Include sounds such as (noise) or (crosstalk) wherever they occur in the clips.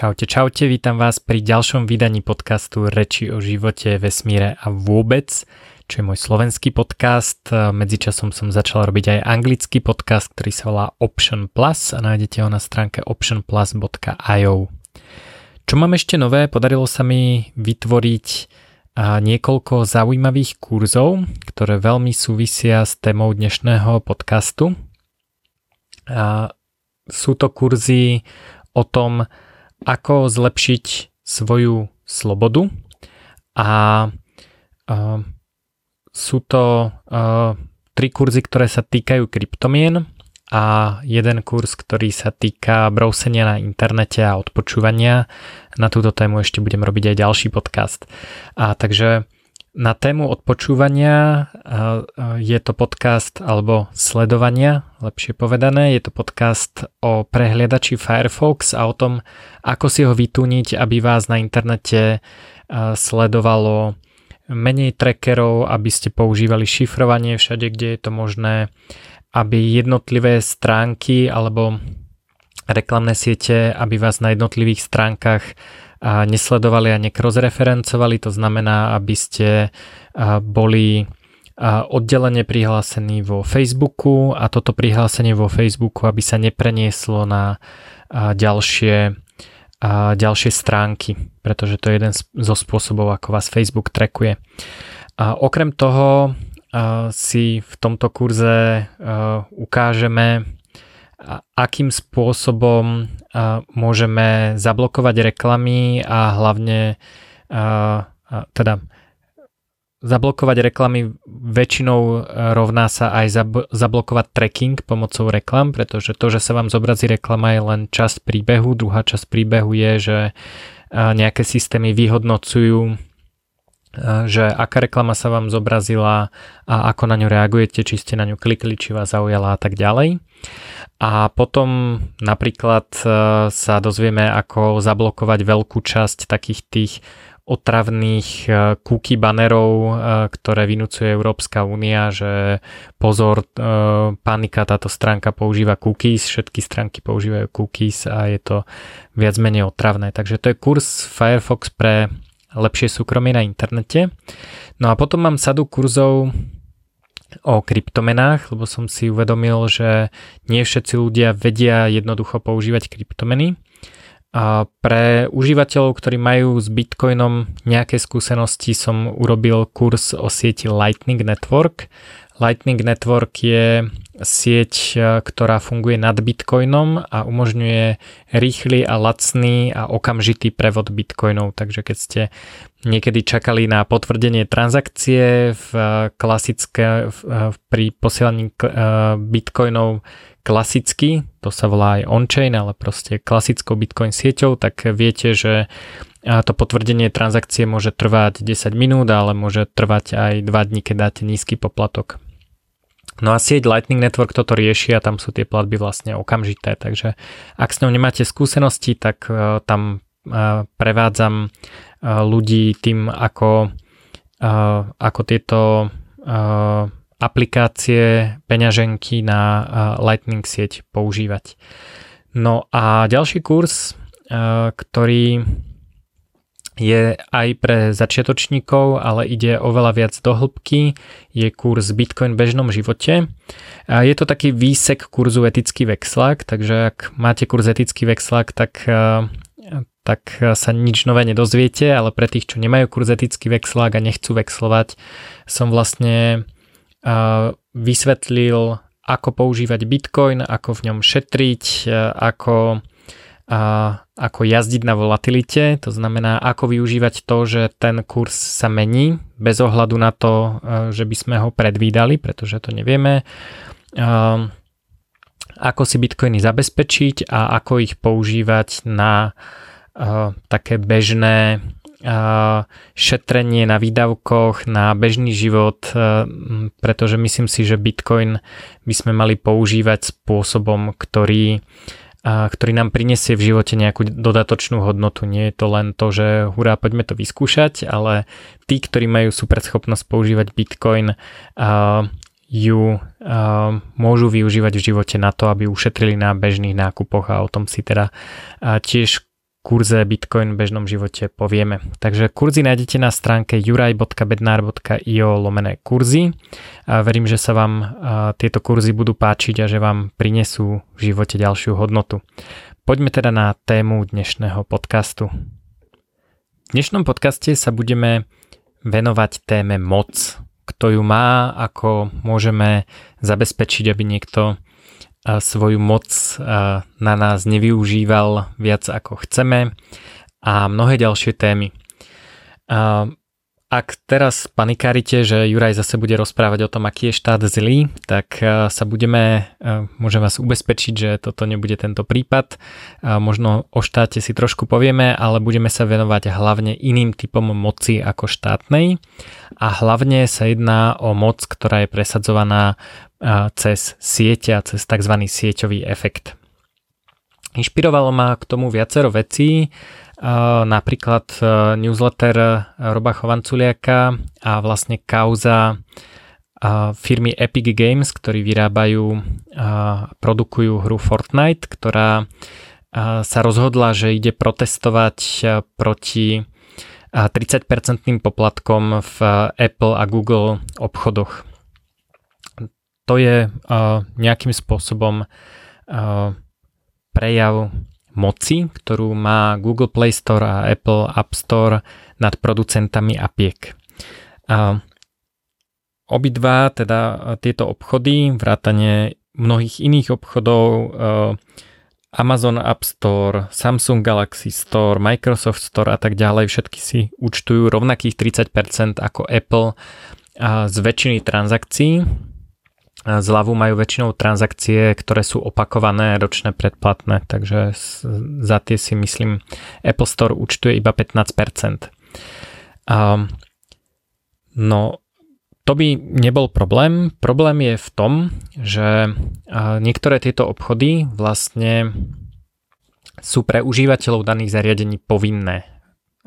Čaute, čaute, vítam vás pri ďalšom vydaní podcastu Reči o živote, vesmíre a vôbec, čo je môj slovenský podcast. Medzičasom som začal robiť aj anglický podcast, ktorý sa volá Option Plus a nájdete ho na stránke optionplus.io. Čo mám ešte nové? Podarilo sa mi vytvoriť niekoľko zaujímavých kurzov, ktoré veľmi súvisia s témou dnešného podcastu. Sú to kurzy o tom, ako zlepšiť svoju slobodu a uh, sú to uh, tri kurzy, ktoré sa týkajú kryptomien a jeden kurz, ktorý sa týka brousenia na internete a odpočúvania. Na túto tému ešte budem robiť aj ďalší podcast. A takže na tému odpočúvania je to podcast alebo sledovania, lepšie povedané, je to podcast o prehliadači Firefox a o tom, ako si ho vytúniť, aby vás na internete sledovalo menej trackerov, aby ste používali šifrovanie všade, kde je to možné, aby jednotlivé stránky alebo reklamné siete, aby vás na jednotlivých stránkach a nesledovali a nekrozreferencovali, to znamená, aby ste boli oddelenie prihlásení vo Facebooku a toto prihlásenie vo Facebooku, aby sa neprenieslo na ďalšie, ďalšie stránky, pretože to je jeden zo spôsobov, ako vás Facebook trackuje. A okrem toho si v tomto kurze ukážeme akým spôsobom môžeme zablokovať reklamy a hlavne teda zablokovať reklamy väčšinou e, rovná sa aj zablokovať tracking pomocou reklam, pretože to, že sa vám zobrazí reklama je len časť príbehu. Druhá časť príbehu je, že nejaké systémy vyhodnocujú že aká reklama sa vám zobrazila a ako na ňu reagujete, či ste na ňu klikli, či vás zaujala a tak ďalej. A potom napríklad e, sa dozvieme, ako zablokovať veľkú časť takých tých otravných e, cookie banerov, e, ktoré vynúcuje Európska únia, že pozor, panika, táto stránka používa cookies, všetky stránky používajú cookies a je to viac menej otravné. Takže to je kurz Firefox pre lepšie súkromie na internete. No a potom mám sadu kurzov o kryptomenách, lebo som si uvedomil, že nie všetci ľudia vedia jednoducho používať kryptomeny. A pre užívateľov, ktorí majú s Bitcoinom nejaké skúsenosti, som urobil kurz o sieti Lightning Network. Lightning Network je sieť, e, ktorá funguje nad Bitcoinom a umožňuje rýchly a lacný a okamžitý prevod Bitcoinov. Takže keď ste niekedy čakali na potvrdenie transakcie v e, klasické, e, pri posielaní Bitcoinov klasicky, to sa volá aj on-chain, ale proste klasickou Bitcoin sieťou, tak viete, že to potvrdenie transakcie môže trvať 10 minút, ale môže trvať aj 2 dní, keď dáte nízky poplatok. No a sieť Lightning Network toto rieši a tam sú tie platby vlastne okamžité, takže ak s ňou nemáte skúsenosti, tak uh, tam uh, prevádzam uh, ľudí tým, ako, ako tieto aplikácie, peňaženky na Lightning sieť používať. No a ďalší kurz, ktorý je aj pre začiatočníkov, ale ide oveľa viac do hĺbky. Je kurz Bitcoin v bežnom živote. Je to taký výsek kurzu etický vexlak, takže ak máte kurz etický vexlak, tak, tak sa nič nové nedozviete, ale pre tých, čo nemajú kurz etický vexlak a nechcú vexlovať, som vlastne vysvetlil, ako používať Bitcoin, ako v ňom šetriť, ako ako jazdiť na volatilite, to znamená ako využívať to, že ten kurz sa mení bez ohľadu na to, e, že by sme ho predvídali, pretože to nevieme. Ako si bitcoiny zabezpečiť a ako ich používať na e, také bežné e, šetrenie na výdavkoch, na bežný život, pretože myslím si, že bitcoin by sme mali používať spôsobom, ktorý a ktorý nám prinesie v živote nejakú dodatočnú hodnotu. Nie je to len to, že hurá, poďme to vyskúšať, ale tí, ktorí majú super schopnosť používať Bitcoin, uh, ju uh, môžu využívať v živote na to, aby ušetrili na bežných nákupoch a o tom si teda tiež kurze Bitcoin v bežnom živote povieme. Takže kurzy nájdete na stránke juraj.bednar.io lomené kurzy. A verím, že sa vám tieto kurzy budú páčiť a že vám prinesú v živote ďalšiu hodnotu. Poďme teda na tému dnešného podcastu. V dnešnom podcaste sa budeme venovať téme moc. Kto ju má, ako môžeme zabezpečiť, aby niekto svoju moc na nás nevyužíval viac ako chceme a mnohé ďalšie témy. Ak teraz panikárite, že Juraj zase bude rozprávať o tom, aký je štát zlý, tak sa budeme, môžem vás ubezpečiť, že toto nebude tento prípad. Možno o štáte si trošku povieme, ale budeme sa venovať hlavne iným typom moci ako štátnej a hlavne sa jedná o moc, ktorá je presadzovaná cez siete a cez tzv. sieťový efekt. Inšpirovalo ma k tomu viacero vecí, napríklad newsletter Roba Chovanculiaka a vlastne kauza firmy Epic Games, ktorí vyrábajú a produkujú hru Fortnite, ktorá sa rozhodla, že ide protestovať proti 30% poplatkom v Apple a Google obchodoch. To je nejakým spôsobom prejav moci, ktorú má Google Play Store a Apple App Store nad producentami apiek. Uh, obidva, teda tieto obchody, vrátane mnohých iných obchodov, uh, Amazon App Store, Samsung Galaxy Store, Microsoft Store a tak ďalej, všetky si účtujú rovnakých 30% ako Apple z väčšiny transakcií Zľavu majú väčšinou transakcie, ktoré sú opakované, ročné predplatné, takže za tie si myslím Apple Store účtuje iba 15%. Um, no, to by nebol problém. Problém je v tom, že niektoré tieto obchody vlastne sú pre užívateľov daných zariadení povinné.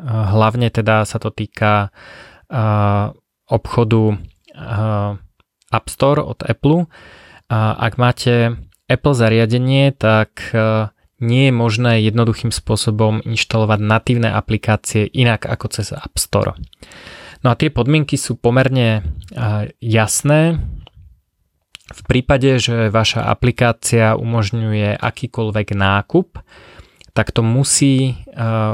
Hlavne teda sa to týka obchodu App Store od Apple. A ak máte Apple zariadenie, tak e, nie je možné jednoduchým spôsobom inštalovať natívne aplikácie inak ako cez App Store. No a tie podmienky sú pomerne e, jasné. V prípade, že vaša aplikácia umožňuje akýkoľvek nákup, tak to musí e,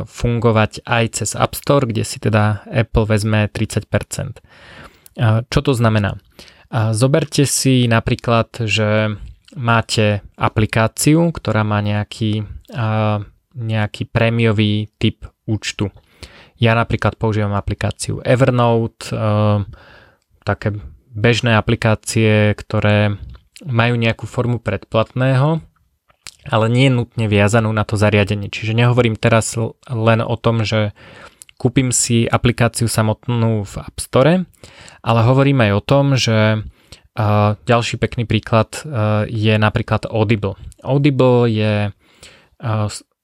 fungovať aj cez App Store, kde si teda Apple vezme 30%. Čo to znamená? Zoberte si napríklad, že máte aplikáciu, ktorá má nejaký, nejaký prémiový typ účtu. Ja napríklad používam aplikáciu Evernote, také bežné aplikácie, ktoré majú nejakú formu predplatného, ale nie je nutne viazanú na to zariadenie. Čiže nehovorím teraz len o tom, že kúpim si aplikáciu samotnú v App Store, ale hovorím aj o tom, že ďalší pekný príklad je napríklad Audible. Audible je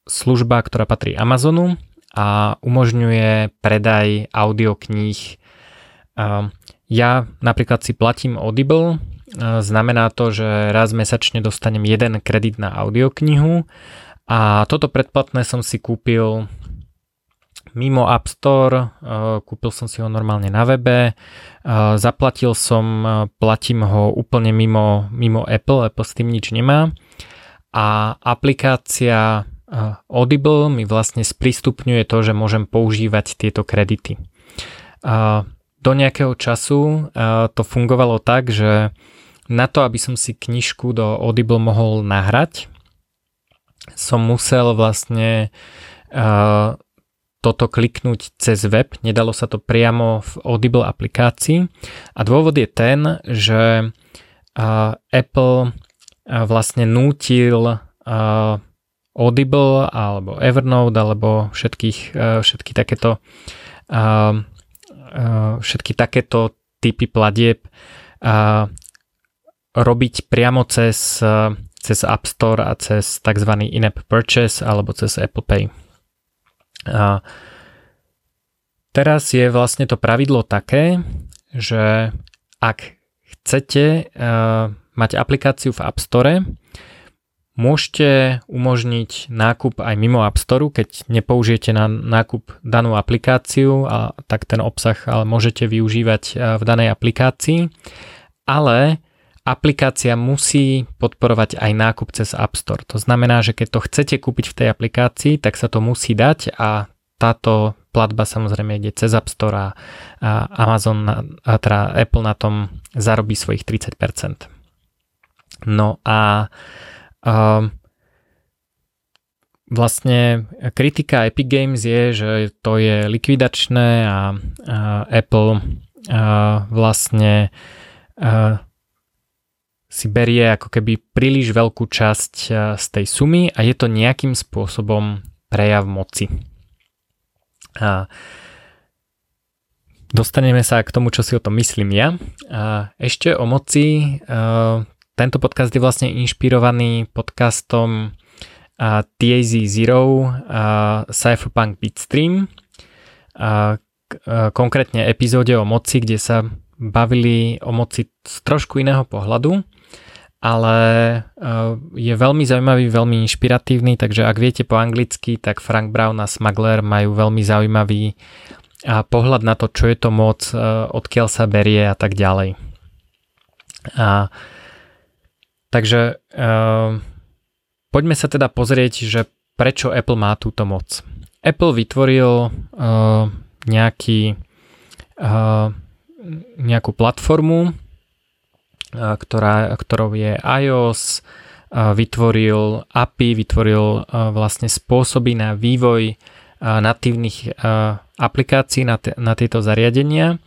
služba, ktorá patrí Amazonu a umožňuje predaj audiokníh. Ja napríklad si platím Audible, znamená to, že raz mesačne dostanem jeden kredit na audioknihu a toto predplatné som si kúpil mimo App Store, eh, kúpil som si ho normálne na webe, eh, zaplatil som, eh, platím ho úplne mimo, mimo Apple, Apple s tým nič nemá a aplikácia Audible mi vlastne sprístupňuje to, že môžem používať tieto kredity. Do nejakého času to fungovalo tak, že na to, aby som si knižku do Audible mohol nahrať, som musel vlastne toto kliknúť cez web, nedalo sa to priamo v Audible aplikácii a dôvod je ten, že Apple vlastne nútil Audible alebo Evernote alebo všetkých, všetky takéto všetky takéto typy platieb robiť priamo cez, cez App Store a cez tzv. in-app purchase alebo cez Apple Pay. A teraz je vlastne to pravidlo také, že ak chcete uh, mať aplikáciu v App Store, Môžete umožniť nákup aj mimo App Store, keď nepoužijete na nákup danú aplikáciu, a tak ten obsah ale môžete využívať v danej aplikácii, ale aplikácia musí podporovať aj nákup cez App Store. To znamená, že keď to chcete kúpiť v tej aplikácii, tak sa to musí dať a táto platba samozrejme ide cez App Store a, Amazon, a teda Apple na tom zarobí svojich 30%. No a um, vlastne kritika Epic Games je, že to je likvidačné a, a Apple a vlastne a si berie ako keby príliš veľkú časť z tej sumy a je to nejakým spôsobom prejav moci. A dostaneme sa k tomu, čo si o tom myslím ja. A ešte o moci. Tento podcast je vlastne inšpirovaný podcastom TAZ Zero Cypherpunk Bitstream. A konkrétne epizóde o moci, kde sa bavili o moci z trošku iného pohľadu ale eh, je veľmi zaujímavý, veľmi inšpiratívny, takže ak viete po anglicky, tak Frank Brown a Smuggler majú veľmi zaujímavý eh, pohľad na to, čo je to moc, eh, odkiaľ sa berie a tak ďalej. A, takže poďme sa teda pozrieť, že prečo Apple má túto moc. Apple vytvoril nejaký, nejakú platformu, ktorá, ktorou je iOS, vytvoril API, vytvoril vlastne spôsoby na vývoj natívnych aplikácií na, na tieto zariadenia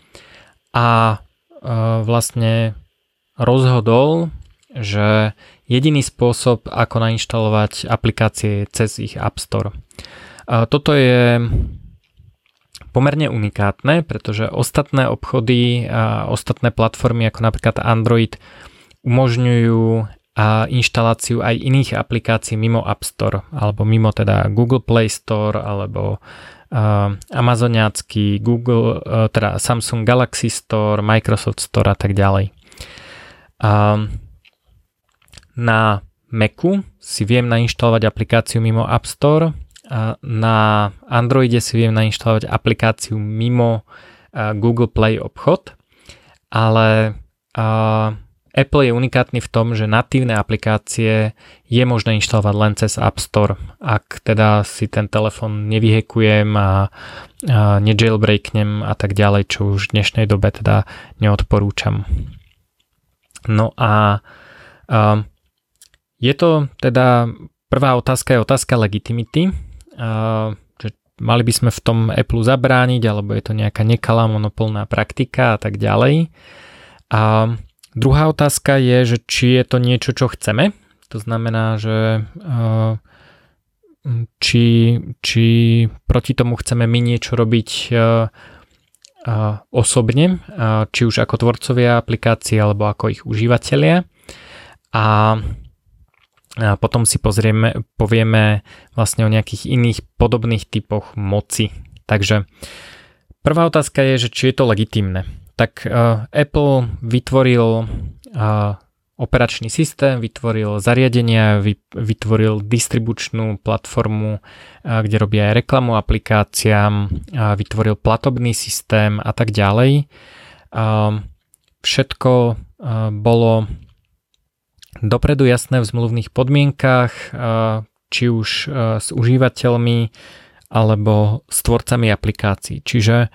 a vlastne rozhodol, že jediný spôsob, ako nainštalovať aplikácie je cez ich App Store. Toto je pomerne unikátne, pretože ostatné obchody a ostatné platformy ako napríklad Android umožňujú a inštaláciu aj iných aplikácií mimo App Store alebo mimo teda Google Play Store alebo uh, Amazoniacký, Google, uh, teda Samsung Galaxy Store, Microsoft Store a tak ďalej. Uh, na Macu si viem nainštalovať aplikáciu mimo App Store, na Androide si viem nainštalovať aplikáciu mimo Google Play obchod, ale Apple je unikátny v tom, že natívne aplikácie je možné inštalovať len cez App Store. Ak teda si ten telefon nevyhekujem a, a nejailbreaknem a tak ďalej, čo už v dnešnej dobe teda neodporúčam. No a je to teda prvá otázka je otázka legitimity že mali by sme v tom Apple zabrániť, alebo je to nejaká nekalá monopolná praktika a tak ďalej. A druhá otázka je, že či je to niečo, čo chceme. To znamená, že či, či proti tomu chceme my niečo robiť osobne, či už ako tvorcovia aplikácií alebo ako ich užívateľia. A a potom si pozrieme, povieme vlastne o nejakých iných podobných typoch moci. Takže prvá otázka je, že či je to legitimné. Tak uh, Apple vytvoril uh, operačný systém, vytvoril zariadenia, vy, vytvoril distribučnú platformu, uh, kde robí aj reklamu aplikáciám, uh, vytvoril platobný systém a tak ďalej. Uh, všetko uh, bolo dopredu jasné v zmluvných podmienkách, či už s užívateľmi alebo s tvorcami aplikácií. Čiže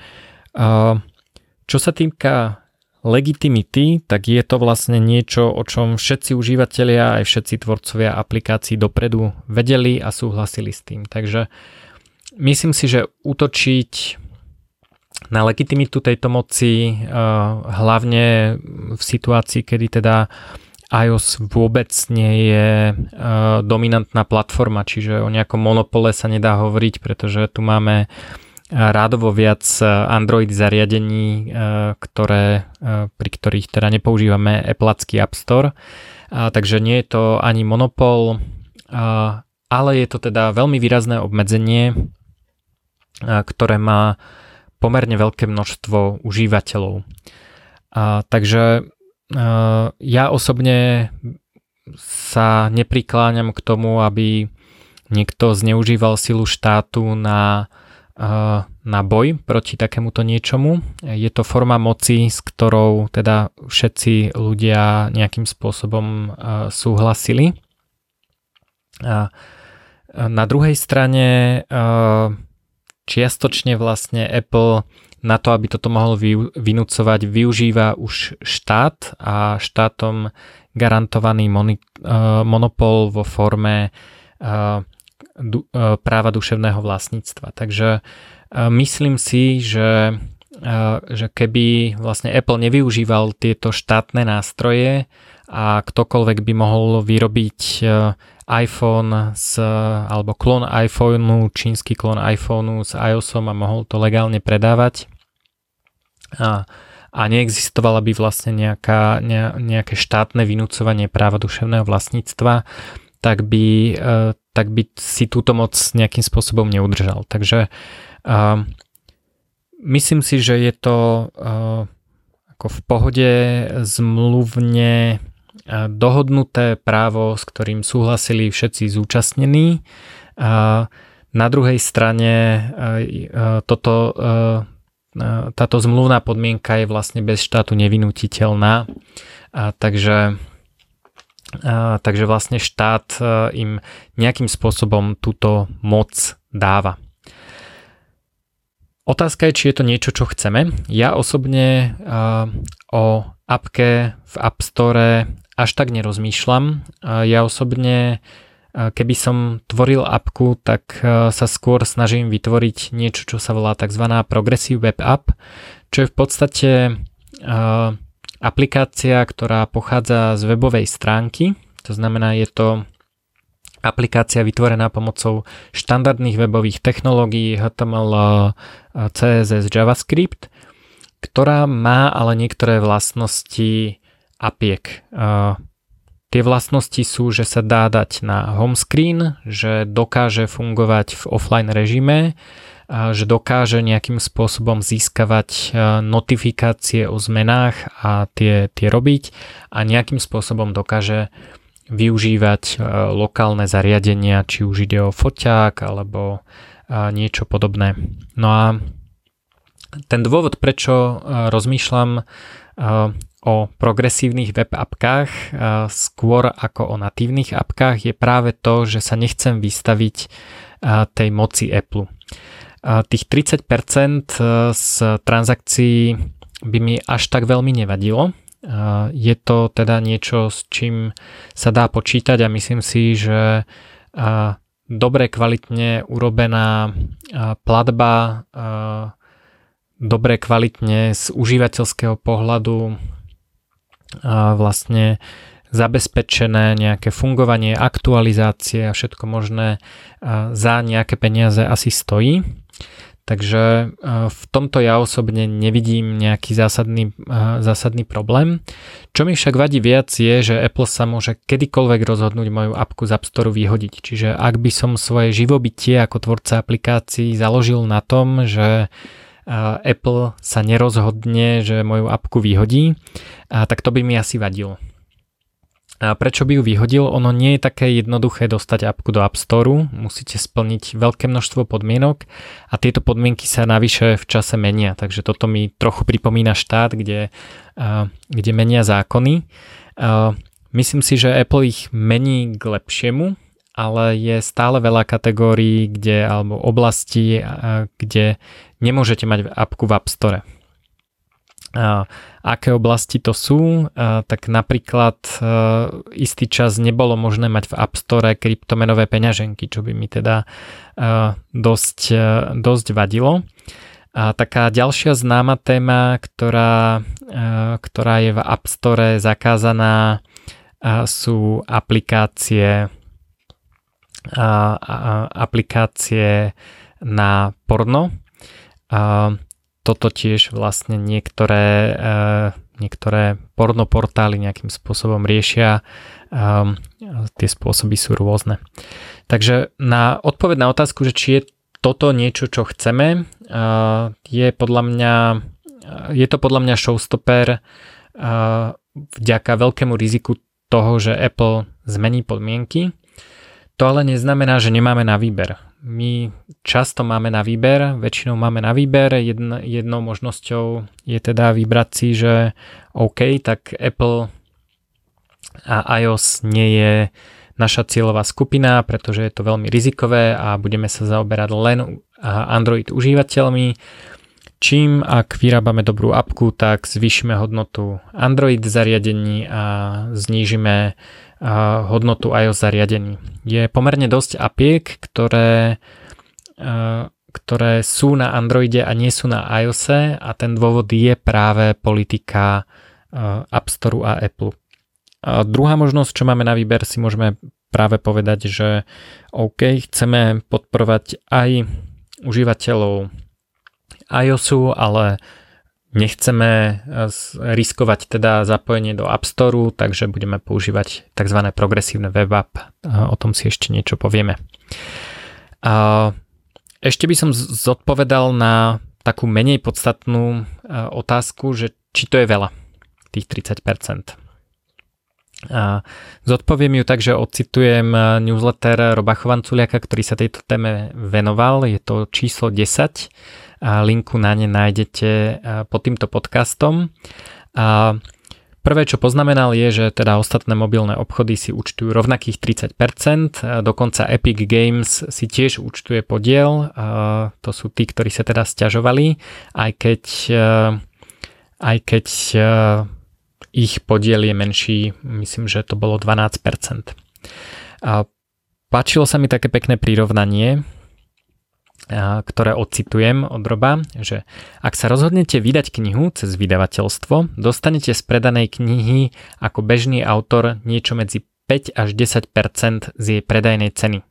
čo sa týka legitimity, tak je to vlastne niečo, o čom všetci užívateľia aj všetci tvorcovia aplikácií dopredu vedeli a súhlasili s tým. Takže myslím si, že útočiť na legitimitu tejto moci, hlavne v situácii, kedy teda iOS vôbec nie je uh, dominantná platforma, čiže o nejakom monopole sa nedá hovoriť, pretože tu máme rádovo viac Android zariadení, ktoré, pri ktorých teda nepoužívame Appleacký App Store. Takže nie je to ani monopol, ale je to teda veľmi výrazné obmedzenie, ktoré má pomerne veľké množstvo užívateľov. Takže ja osobne sa neprikláňam k tomu, aby niekto zneužíval silu štátu na, na boj proti takémuto niečomu. Je to forma moci, s ktorou teda všetci ľudia nejakým spôsobom súhlasili. Na druhej strane čiastočne vlastne Apple na to, aby toto mohol vynúcovať, využíva už štát a štátom garantovaný moni, uh, monopol vo forme du, uh, práva duševného vlastníctva. Takže myslím si, že, že keby vlastne Apple nevyužíval tieto štátne nástroje a ktokoľvek by mohol vyrobiť iPhone s, alebo klon iPhoneu, čínsky klon iPhoneu s iOSom a mohol to legálne predávať, a, a neexistovala by vlastne nejaká, ne, nejaké štátne vynúcovanie práva duševného vlastníctva, tak by, e, tak by si túto moc nejakým spôsobom neudržal. Takže myslím si, že je to uh, ako v pohode zmluvne dohodnuté právo, s ktorým súhlasili všetci zúčastnení. Na druhej strane toto táto zmluvná podmienka je vlastne bez štátu nevinutiteľná, a takže, a, takže vlastne štát e, im nejakým spôsobom túto moc dáva. Otázka je, či je to niečo, čo chceme. Ja osobne a, o appke v App Store až tak nerozmýšľam. A ja osobne Keby som tvoril apku, tak e, sa skôr snažím vytvoriť niečo, čo sa volá tzv. Progressive Web App, čo je v podstate e, aplikácia, ktorá pochádza z webovej stránky. To znamená, je to aplikácia vytvorená pomocou štandardných webových technológií HTML, e, CSS, JavaScript, ktorá má ale niektoré vlastnosti apiek. Tie vlastnosti sú, že sa dá dať na home screen, že dokáže fungovať v offline režime, že dokáže nejakým spôsobom získavať e, notifikácie o zmenách a tie, tie robiť a nejakým spôsobom dokáže využívať e, lokálne zariadenia, či už ide o foťák alebo e, niečo podobné. No a ten dôvod, prečo rozmýšľam o progresívnych web apkách skôr ako o natívnych apkách je práve to, že sa nechcem vystaviť tej moci Apple. Tých 30% z transakcií by mi až tak veľmi nevadilo. Je to teda niečo, s čím sa dá počítať a myslím si, že dobre kvalitne urobená platba dobre kvalitne z užívateľského pohľadu vlastne zabezpečené nejaké fungovanie, aktualizácie a všetko možné za nejaké peniaze asi stojí. Takže v tomto ja osobne nevidím nejaký zásadný, zásadný problém. Čo mi však vadí viac je, že Apple sa môže kedykoľvek rozhodnúť moju apku z App Store vyhodiť. Čiže ak by som svoje živobytie ako tvorca aplikácií založil na tom, že Apple sa nerozhodne, že moju apku vyhodí, tak to by mi asi vadilo. A prečo by ju vyhodil? Ono nie je také jednoduché dostať apku do App Store, musíte splniť veľké množstvo podmienok a tieto podmienky sa navyše v čase menia, takže toto mi trochu pripomína štát, kde, kde menia zákony. Myslím si, že Apple ich mení k lepšiemu, ale je stále veľa kategórií, kde, alebo oblastí, kde nemôžete mať apku v App Store. Aké oblasti to sú? Tak napríklad a, istý čas nebolo možné mať v App Store kryptomenové peňaženky, čo by mi teda a, dosť, a, dosť vadilo. A taká ďalšia známa téma, ktorá, ktorá je v App Store zakázaná, sú aplikácie aplikácie na porno. A toto tiež vlastne niektoré, a, niektoré pornoportály nejakým spôsobom riešia. A, tie spôsoby sú rôzne. Takže na odpoveď na otázku, že či je toto niečo, čo chceme, je podľa mňa je to podľa mňa showstopper vďaka veľkému riziku toho, že Apple zmení podmienky. To ale neznamená, že nemáme na výber. My často máme na výber, väčšinou máme na výber. Jedn, jednou možnosťou je teda vybrať si, že OK, tak Apple a iOS nie je naša cieľová skupina, pretože je to veľmi rizikové a budeme sa zaoberať len Android užívateľmi. Čím ak vyrábame dobrú apku, tak zvýšime hodnotu Android zariadení a znížime hodnotu iOS zariadení. Je pomerne dosť apiek, ktoré, ktoré sú na Androide a nie sú na iOS a ten dôvod je práve politika App Store a Apple. A druhá možnosť, čo máme na výber, si môžeme práve povedať, že OK, chceme podporovať aj užívateľov iOSu, ale nechceme eh, riskovať teda zapojenie do App Store, takže budeme používať tzv. progresívne web app. O tom si ešte niečo povieme. Ešte by som zodpovedal na takú menej podstatnú eh, otázku, že či to je veľa, tých 30%. A zodpoviem ju tak, že ocitujem eh, newsletter Roba Chovanculiaka, ktorý sa tejto téme venoval. Je to číslo 10 linku na ne nájdete pod týmto podcastom. A Prvé, čo poznamenal je, že teda ostatné mobilné obchody si účtujú rovnakých 30%, dokonca Epic Games si tiež účtuje podiel, to sú tí, ktorí sa teda stiažovali, aj keď, aj keď ich podiel je menší, myslím, že to bolo 12%. Páčilo sa mi také pekné prirovnanie, ktoré odcitujem od Roba, že ak sa rozhodnete vydať knihu cez vydavateľstvo, dostanete z predanej knihy ako bežný autor niečo medzi 5 až 10 z jej predajnej ceny.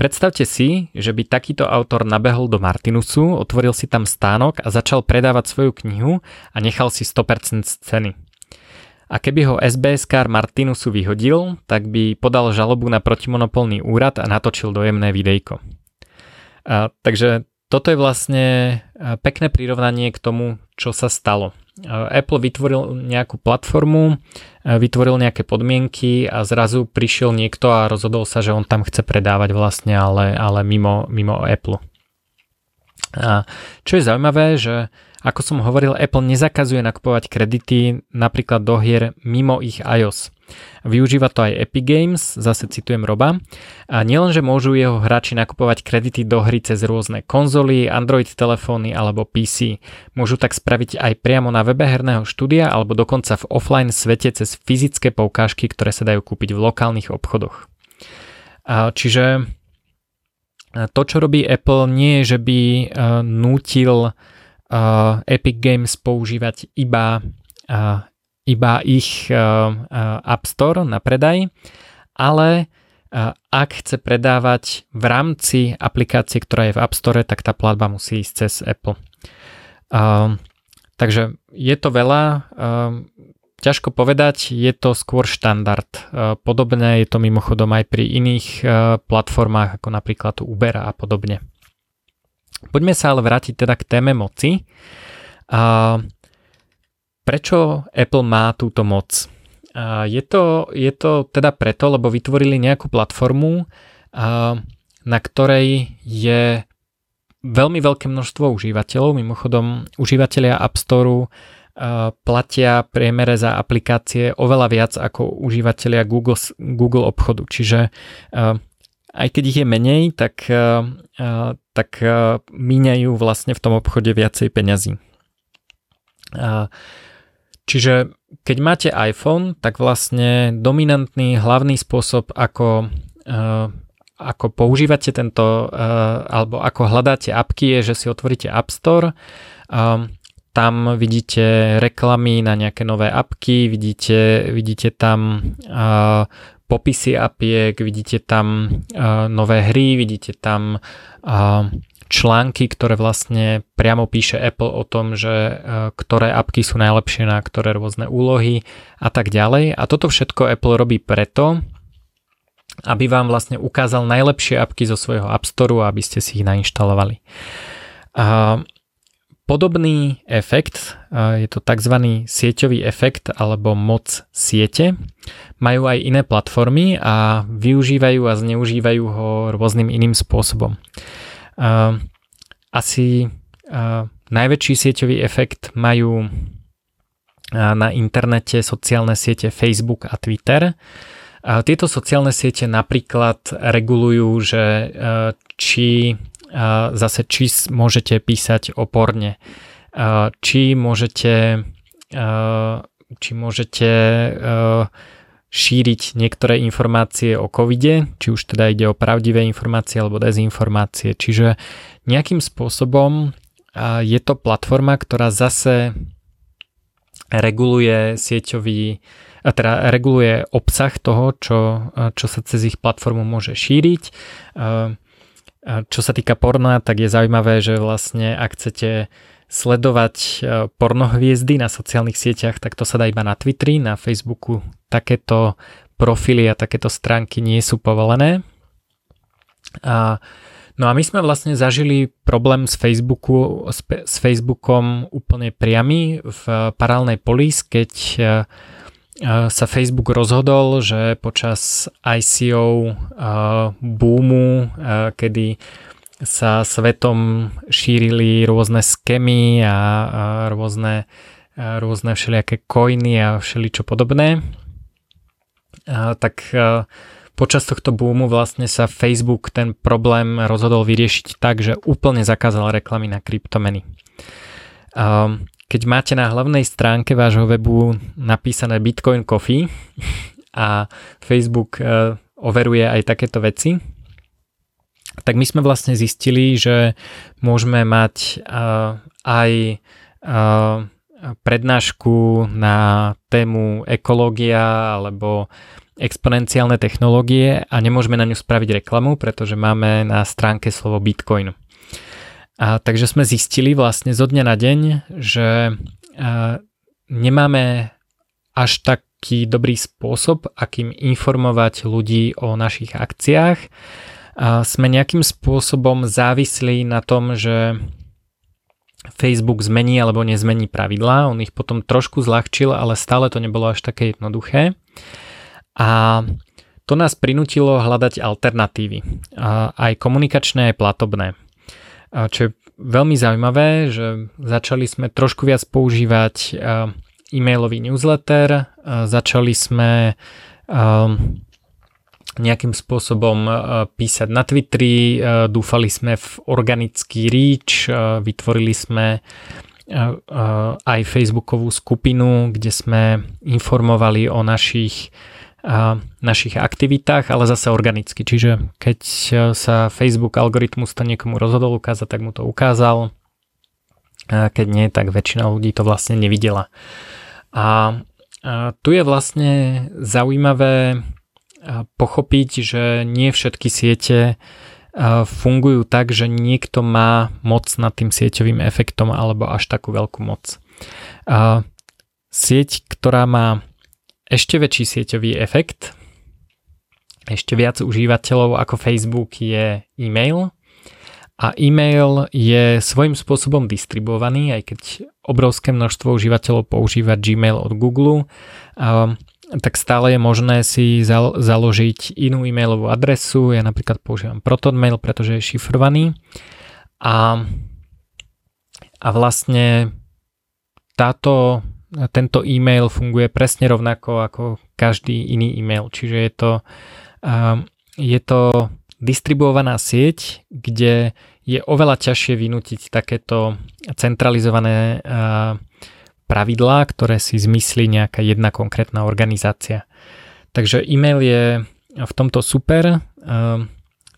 Predstavte si, že by takýto autor nabehol do Martinusu, otvoril si tam stánok a začal predávať svoju knihu a nechal si 100% z ceny. A keby ho SBS-kár Martinusu vyhodil, tak by podal žalobu na protimonopolný úrad a natočil dojemné videjko. A, takže toto je vlastne pekné prirovnanie k tomu, čo sa stalo. Apple vytvoril nejakú platformu, vytvoril nejaké podmienky a zrazu prišiel niekto a rozhodol sa, že on tam chce predávať vlastne, ale, ale mimo, mimo Apple. A čo je zaujímavé, že ako som hovoril, Apple nezakazuje nakupovať kredity napríklad do hier mimo ich iOS. Využíva to aj Epic Games, zase citujem Roba. A nielenže môžu jeho hráči nakupovať kredity do hry cez rôzne konzoly, Android telefóny alebo PC. Môžu tak spraviť aj priamo na webe herného štúdia alebo dokonca v offline svete cez fyzické poukážky, ktoré sa dajú kúpiť v lokálnych obchodoch. A čiže to, čo robí Apple, nie je, že by nútil uh, Epic Games používať iba, iba ich uh, uh, App Store na predaj, ale uh, ak chce predávať v rámci aplikácie, ktorá je v App Store, tak tá platba musí ísť cez Apple. Uh, takže je to veľa, uh, ťažko povedať, je to skôr štandard. Uh, podobné je to mimochodom aj pri iných uh, platformách, ako napríklad Uber a podobne. Poďme sa ale vrátiť teda k téme moci. A prečo Apple má túto moc? Je, to, je to teda preto, lebo vytvorili nejakú platformu, na ktorej je veľmi veľké množstvo užívateľov. Mimochodom, užívateľia App Store platia priemere za aplikácie oveľa viac ako užívateľia Google, Google obchodu. Čiže aj keď ich je menej, tak, tak míňajú vlastne v tom obchode viacej peňazí. Čiže keď máte iPhone, tak vlastne dominantný hlavný spôsob, ako, ako používate tento, alebo ako hľadáte apky, je, že si otvoríte App Store, tam vidíte reklamy na nejaké nové apky, vidíte, vidíte tam popisy apiek, vidíte tam nové hry, vidíte tam články, ktoré vlastne priamo píše Apple o tom, že uh, ktoré apky sú najlepšie na ktoré rôzne úlohy a tak ďalej. A toto všetko Apple robí preto, aby vám vlastne ukázal najlepšie apky zo svojho App Store, aby ste si ich nainštalovali. Uh, podobný efekt, je to tzv. sieťový efekt alebo moc siete, majú aj iné platformy a využívajú a zneužívajú ho rôznym iným spôsobom. Asi najväčší sieťový efekt majú na internete sociálne siete Facebook a Twitter. Tieto sociálne siete napríklad regulujú, že či zase či môžete písať o porne, či môžete či môžete šíriť niektoré informácie o covide, či už teda ide o pravdivé informácie alebo dezinformácie. Čiže nejakým spôsobom je to platforma, ktorá zase reguluje sieťový, teda reguluje obsah toho, čo, čo sa cez ich platformu môže šíriť. Čo sa týka porna, tak je zaujímavé, že vlastne ak chcete sledovať pornohviezdy na sociálnych sieťach, tak to sa dá iba na Twitteri, na Facebooku takéto profily a takéto stránky nie sú povolené. A, no a my sme vlastne zažili problém s, Facebooku, s, s Facebookom úplne priamy v parálnej polis, keď e, e, sa Facebook rozhodol, že počas ICO boomu, kedy sa svetom šírili rôzne skemy a, rôzne, rôzne všelijaké coiny a všeličo podobné. Tak počas tohto boomu vlastne sa Facebook ten problém rozhodol vyriešiť tak, že úplne zakázal reklamy na kryptomeny. Keď máte na hlavnej stránke vášho webu napísané Bitcoin Coffee a Facebook overuje aj takéto veci, tak my sme vlastne zistili, že môžeme mať uh, aj uh, prednášku na tému ekológia alebo exponenciálne technológie a nemôžeme na ňu spraviť reklamu, pretože máme na stránke slovo Bitcoin. A takže sme zistili vlastne zo dňa na deň, že nemáme až taký dobrý spôsob, akým informovať ľudí o našich akciách sme nejakým spôsobom závislí na tom, že Facebook zmení alebo nezmení pravidlá. On ich potom trošku zľahčil, ale stále to nebolo až také jednoduché. A to nás prinútilo hľadať alternatívy, aj komunikačné, aj platobné. Čo je veľmi zaujímavé, že začali sme trošku viac používať e-mailový newsletter, začali sme nejakým spôsobom e, písať na Twitteri, e, dúfali sme v organický reach, e, vytvorili sme aj Facebookovú skupinu, kde sme informovali o našich, našich aktivitách, ale zase organicky. Čiže keď sa Facebook algoritmus to niekomu rozhodol ukázať, tak mu to ukázal. A keď nie, tak väčšina ľudí to vlastne nevidela. A, a tu je vlastne zaujímavé pochopiť, že nie všetky siete fungujú tak, že niekto má moc nad tým sieťovým efektom alebo až takú veľkú moc. Sieť, ktorá má ešte väčší sieťový efekt, ešte viac užívateľov ako Facebook je e-mail a e-mail je svojím spôsobom distribuovaný, aj keď obrovské množstvo užívateľov používa Gmail od Google tak stále je možné si zal- založiť inú e-mailovú adresu. Ja napríklad používam ProtonMail, pretože je šifrovaný. A, a vlastne táto, tento e-mail funguje presne rovnako ako každý iný e-mail. Čiže je to, je to distribuovaná sieť, kde je oveľa ťažšie vynútiť takéto centralizované pravidlá, ktoré si zmyslí nejaká jedna konkrétna organizácia. Takže e-mail je v tomto super. Ehm,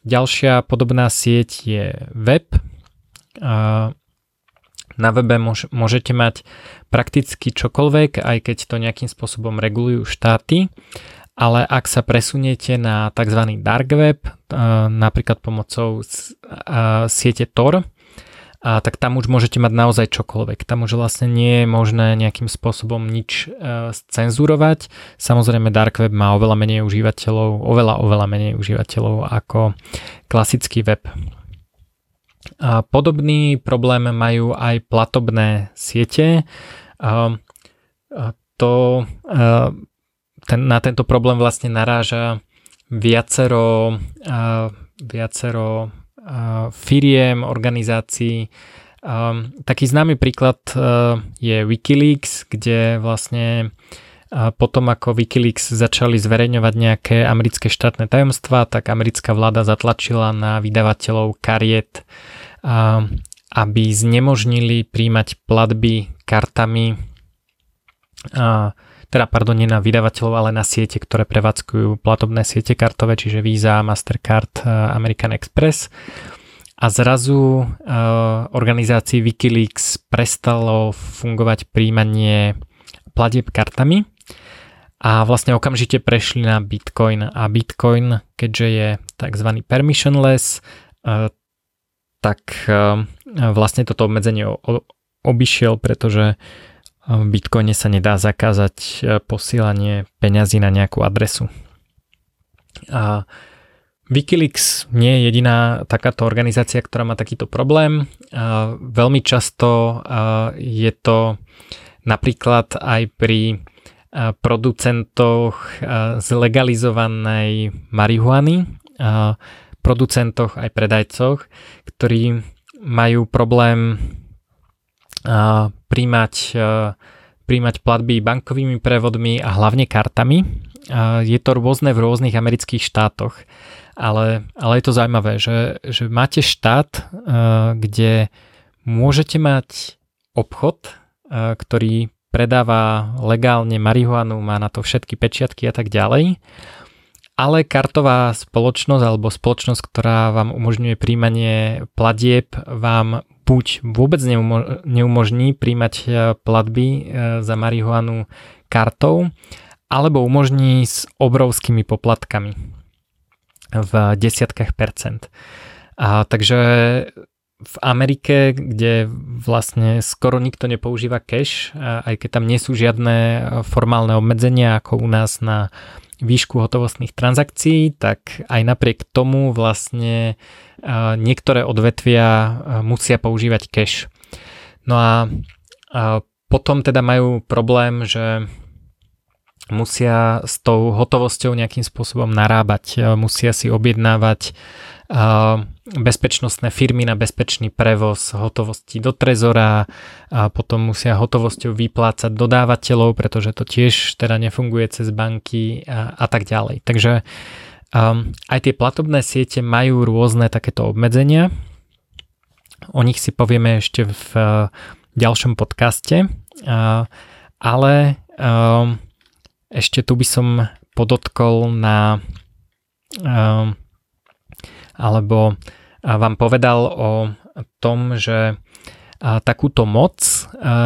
ďalšia podobná sieť je web. Na webe môžete mať prakticky čokoľvek, aj keď to nejakým spôsobom regulujú štáty, ale ak sa presuniete na tzv. dark web, ehm, napríklad pomocou siete Tor, a tak tam už môžete mať naozaj čokoľvek. Tam už vlastne nie je možné nejakým spôsobom nič e, cenzurovať. Samozrejme Dark Web má oveľa menej užívateľov, oveľa, oveľa menej užívateľov ako klasický web. A podobný problém majú aj platobné siete. A to, ten, na tento problém vlastne naráža viacero, viacero firiem, organizácií. Taký známy príklad je Wikileaks, kde vlastne potom ako Wikileaks začali zverejňovať nejaké americké štátne tajomstvá, tak americká vláda zatlačila na vydavateľov kariet, aby znemožnili príjmať platby kartami, teda pardon, nie na vydavateľov, ale na siete, ktoré prevádzkujú platobné siete kartové, čiže Visa, Mastercard, American Express. A zrazu organizácii Wikileaks prestalo fungovať príjmanie platieb kartami a vlastne okamžite prešli na Bitcoin a Bitcoin, keďže je tzv. permissionless, e, tak e, vlastne toto obmedzenie obišiel, pretože v Bitcoine sa nedá zakázať e, posielanie peňazí na nejakú adresu. A Wikileaks nie je jediná takáto organizácia, ktorá má takýto problém. A veľmi často je to napríklad aj pri producentoch zlegalizovanej marihuany, producentoch aj predajcoch, ktorí majú problém príjmať, príjmať platby bankovými prevodmi a hlavne kartami. Je to rôzne v rôznych amerických štátoch, ale, ale je to zaujímavé, že, že máte štát, kde môžete mať obchod, ktorý predáva legálne marihuanu, má na to všetky pečiatky a tak ďalej. Ale kartová spoločnosť alebo spoločnosť, ktorá vám umožňuje príjmanie platieb, vám buď vôbec neumožní príjmať e, platby e, za marihuanu kartou, alebo umožní s obrovskými poplatkami v desiatkách percent. A, takže v Amerike, kde vlastne skoro nikto nepoužíva cash, aj keď tam nie sú žiadne formálne obmedzenia ako u nás na výšku hotovostných transakcií, tak aj napriek tomu vlastne niektoré odvetvia musia používať cash. No a potom teda majú problém, že musia s tou hotovosťou nejakým spôsobom narábať, musia si objednávať bezpečnostné firmy na bezpečný prevoz hotovosti do trezora a potom musia hotovosťou vyplácať dodávateľov, pretože to tiež teda nefunguje cez banky a, a tak ďalej. Takže um, aj tie platobné siete majú rôzne takéto obmedzenia. O nich si povieme ešte v uh, ďalšom podcaste, uh, ale um, ešte tu by som podotkol na um, alebo vám povedal o tom, že takúto moc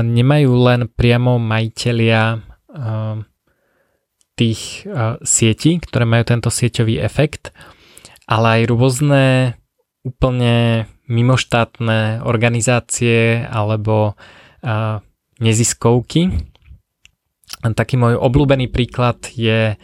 nemajú len priamo majiteľia tých sietí, ktoré majú tento sieťový efekt, ale aj rôzne úplne mimoštátne organizácie alebo neziskovky. Taký môj obľúbený príklad je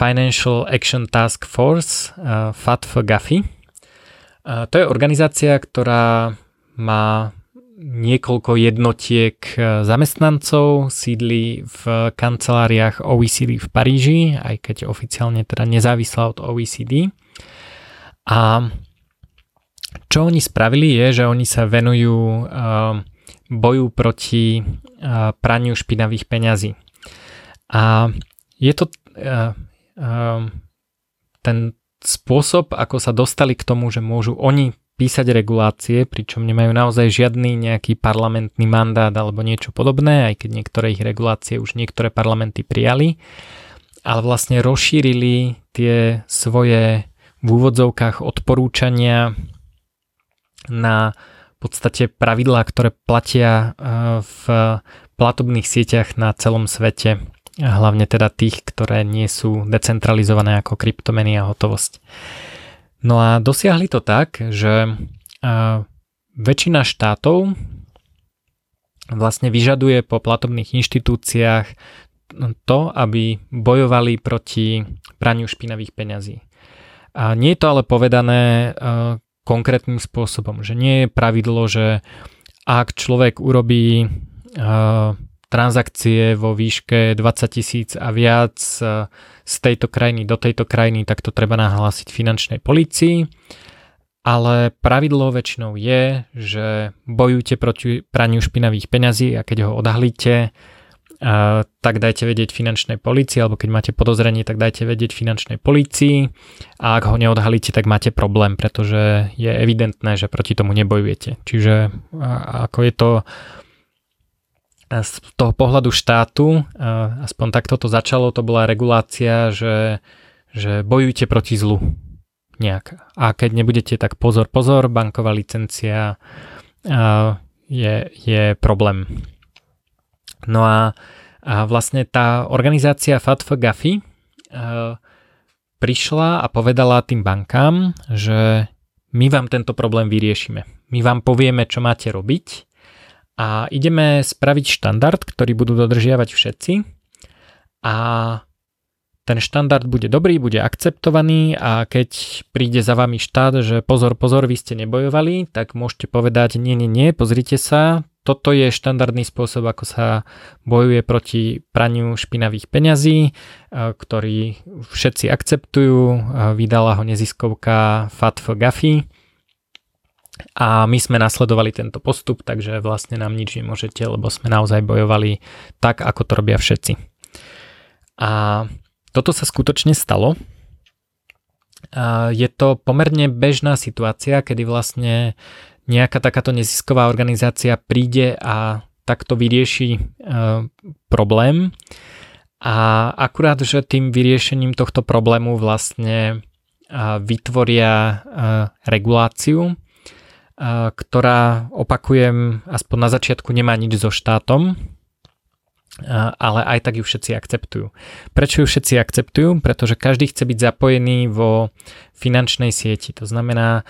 Financial Action Task Force, uh, FATF-GAFI. Uh, to je organizácia, ktorá má niekoľko jednotiek uh, zamestnancov, sídli v kanceláriách OECD v Paríži, aj keď oficiálne teda nezávislá od OECD. A čo oni spravili je, že oni sa venujú boju proti praniu špinavých peňazí. A je to ten spôsob, ako sa dostali k tomu, že môžu oni písať regulácie, pričom nemajú naozaj žiadny nejaký parlamentný mandát alebo niečo podobné, aj keď niektoré ich regulácie už niektoré parlamenty prijali, ale vlastne rozšírili tie svoje v úvodzovkách odporúčania na v podstate pravidlá, ktoré platia eh, v platobných sieťach na celom svete hlavne teda tých, ktoré nie sú decentralizované ako kryptomeny a hotovosť. No a dosiahli to tak, že väčšina štátov vlastne vyžaduje po platobných inštitúciách to, aby bojovali proti praniu špinavých peňazí. A nie je to ale povedané konkrétnym spôsobom. Že nie je pravidlo, že ak človek urobí uh, transakcie vo výške 20 tisíc a viac uh, z tejto krajiny do tejto krajiny, tak to treba nahlásiť finančnej policii. Ale pravidlo väčšinou je, že bojujte proti praniu špinavých peňazí a keď ho odhalíte, a, tak dajte vedieť finančnej policii, alebo keď máte podozrenie, tak dajte vedieť finančnej policii a ak ho neodhalíte, tak máte problém, pretože je evidentné, že proti tomu nebojujete. Čiže ako je to z toho pohľadu štátu, aspoň takto to začalo, to bola regulácia, že, že bojujte proti zlu nejak. A keď nebudete, tak pozor, pozor, banková licencia je, je problém. No a, a vlastne tá organizácia FATF Gafi uh, prišla a povedala tým bankám, že my vám tento problém vyriešime. My vám povieme, čo máte robiť a ideme spraviť štandard, ktorý budú dodržiavať všetci a ten štandard bude dobrý, bude akceptovaný a keď príde za vami štát, že pozor, pozor, vy ste nebojovali, tak môžete povedať, nie, nie, nie, pozrite sa, toto je štandardný spôsob, ako sa bojuje proti praniu špinavých peňazí, e, ktorý všetci akceptujú. E, vydala ho neziskovka FATF Gafi a my sme nasledovali tento postup, takže vlastne nám nič nemôžete, lebo sme naozaj bojovali tak, ako to robia všetci. A toto sa skutočne stalo. Je to pomerne bežná situácia, kedy vlastne nejaká takáto nezisková organizácia príde a takto vyrieši e, problém. A akurát, že tým vyriešením tohto problému vlastne vytvoria e, reguláciu, ktorá, opakujem, aspoň na začiatku nemá nič so štátom, ale aj tak ju všetci akceptujú. Prečo ju všetci akceptujú? Pretože každý chce byť zapojený vo finančnej sieti. To znamená,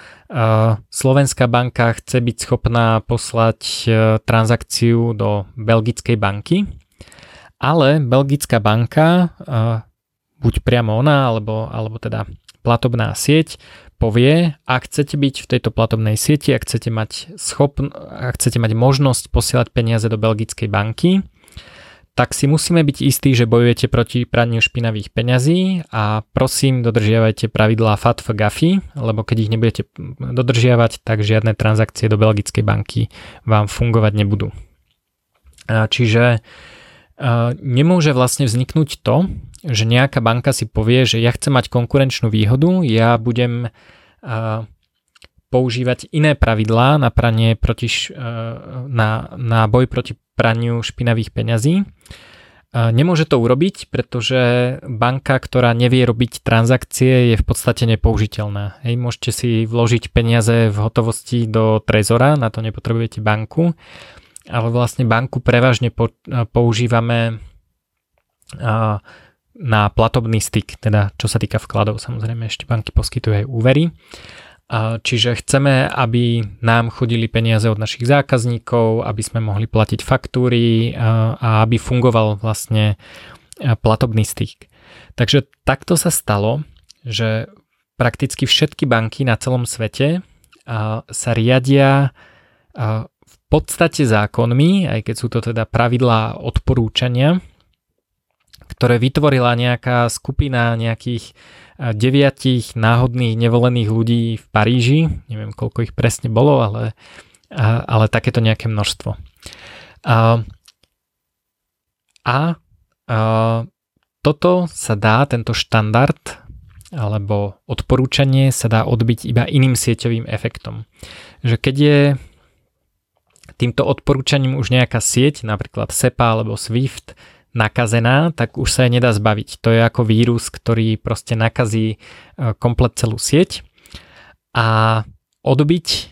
Slovenská banka chce byť schopná poslať e, transakciu do belgickej banky, ale belgická banka, buď priamo ona, alebo, alebo teda platobná sieť, povie, ak chcete byť v tejto platobnej sieti, ak chcete mať, schopn- ak chcete mať možnosť posielať peniaze do belgickej banky, tak si musíme byť istí, že bojujete proti praniu špinavých peňazí a prosím dodržiavajte pravidlá FATF GAFI, lebo keď ich nebudete dodržiavať, tak žiadne transakcie do belgickej banky vám fungovať nebudú. Čiže nemôže vlastne vzniknúť to, že nejaká banka si povie, že ja chcem mať konkurenčnú výhodu, ja budem používať iné pravidlá na pranie proti, na, na boj proti praniu špinavých peňazí. Nemôže to urobiť, pretože banka, ktorá nevie robiť transakcie, je v podstate nepoužiteľná. Hej, môžete si vložiť peniaze v hotovosti do trezora, na to nepotrebujete banku, ale vlastne banku prevažne používame na platobný styk, teda čo sa týka vkladov, samozrejme ešte banky poskytujú aj úvery. Čiže chceme, aby nám chodili peniaze od našich zákazníkov, aby sme mohli platiť faktúry a aby fungoval vlastne platobný styk. Takže takto sa stalo, že prakticky všetky banky na celom svete sa riadia v podstate zákonmi, aj keď sú to teda pravidlá odporúčania, ktoré vytvorila nejaká skupina nejakých deviatich náhodných nevolených ľudí v Paríži, neviem koľko ich presne bolo, ale, ale takéto nejaké množstvo. A, a, a toto sa dá, tento štandard alebo odporúčanie sa dá odbiť iba iným sieťovým efektom. Že keď je týmto odporúčaním už nejaká sieť, napríklad SEPA alebo SWIFT, nakazená, tak už sa jej nedá zbaviť. To je ako vírus, ktorý proste nakazí e, komplet celú sieť a odbiť e,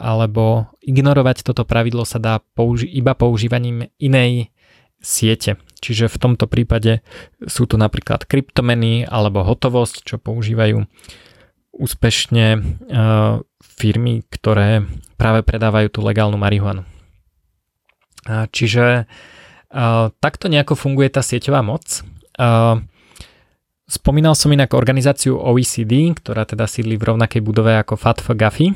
alebo ignorovať toto pravidlo sa dá použi- iba používaním inej siete. Čiže v tomto prípade sú to napríklad kryptomeny alebo hotovosť, čo používajú úspešne e, firmy, ktoré práve predávajú tú legálnu marihuanu. Čiže takto nejako funguje tá sieťová moc. spomínal som inak organizáciu OECD, ktorá teda sídli v rovnakej budove ako FATF Gafi.